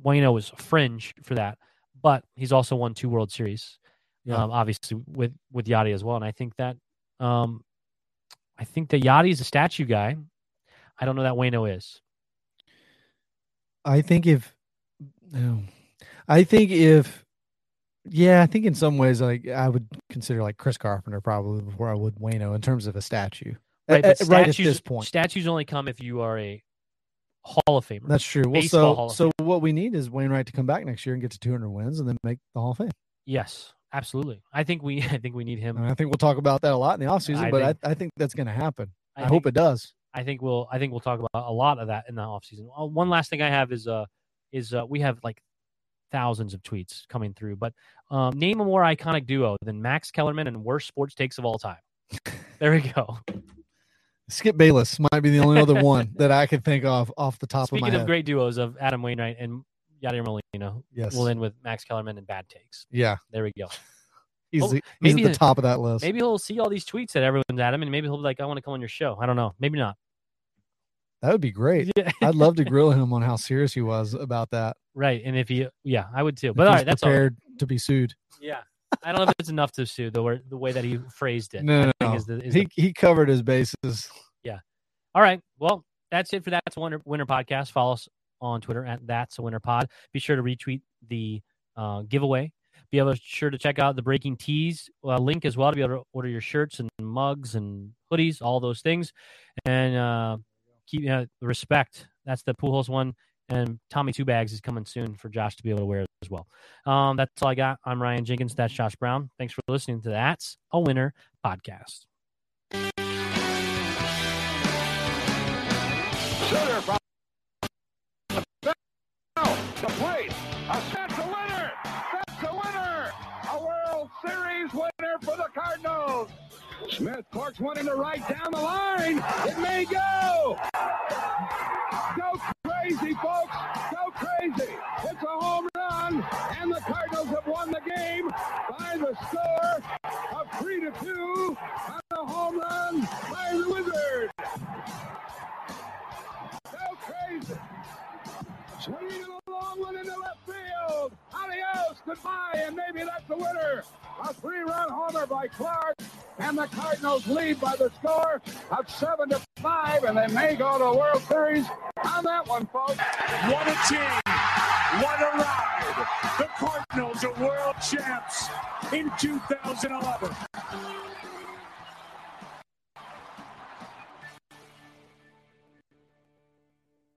Wayno is fringe for that, but he's also won two World Series, Yeah. um, obviously with with Yadi as well. And I think that um, I think that Yadi is a statue guy. I don't know that Wayno is. I think if, no, I think if, yeah, I think in some ways, like I would consider like Chris Carpenter probably before I would Wayno in terms of a statue. Right, but at- right at this point. statues only come if you are a Hall of Famer. That's true. Well, so so what we need is Wainwright to come back next year and get to 200 wins and then make the Hall of Fame. yes, absolutely. I think we I think we need him. And I think we'll talk about that a lot in the offseason, I but think- I, I think that's going to happen. I, think- hope it does. I think we'll I think we'll talk about a lot of that in the offseason. Uh, one last thing I have is uh is uh, we have like thousands of tweets coming through, but um, name a more iconic duo than Max Kellerman and worst sports takes of all time. There we go. Skip Bayless might be the only other one that I could think of off the top of my head. Speaking of great duos of Adam Wainwright and Yadier Molina, yes. we'll end with Max Kellerman and bad takes. yeah. There we go. He's, Oh, the, he's at the top of that list. Maybe he'll see all these tweets that everyone's at him, and maybe he'll be like, "I want to come on your show." I don't know. Maybe not. That would be great. Yeah. I'd love to grill him on how serious he was about that. right. And if he, yeah, I would too. But all he's right, that's all. prepared to be sued. Yeah. I don't know if it's enough to sue the way, the way that he phrased it. No, no, no. is the- is He he covered his bases. Yeah. All right. Well, that's it for That's Winner, Winner Podcast. Follow us on Twitter at That's a Winner Pod. Be sure to retweet the uh, giveaway. Be able to sure to check out the Breaking T uh, link as well to be able to order your shirts and mugs and hoodies, all those things. And uh, keep uh, the respect. That's the Pujols one. And Tommy Two Bags is coming soon for Josh to be able to wear as well. Um, that's all I got. I'm Ryan Jenkins. That's Josh Brown. Thanks for listening to That's a Winner Podcast. Sutter from the plate. A, that's a winner. That's a winner. A World Series winner for the Cardinals. Smith corks one into right down the line. It may go. Go crazy, folks. Go crazy. It's a home run, and the Cardinals have won the game by the score of 3 to 2 on a home run by the Wizard. Go crazy. Swinging a long one into left field. Adios, goodbye, and maybe that's the winner. A three-run homer by Clark, and the Cardinals lead by the score of seven to five, and they may go to the World Series on that one, folks. What a team. What a ride. The Cardinals are world champs in 2011.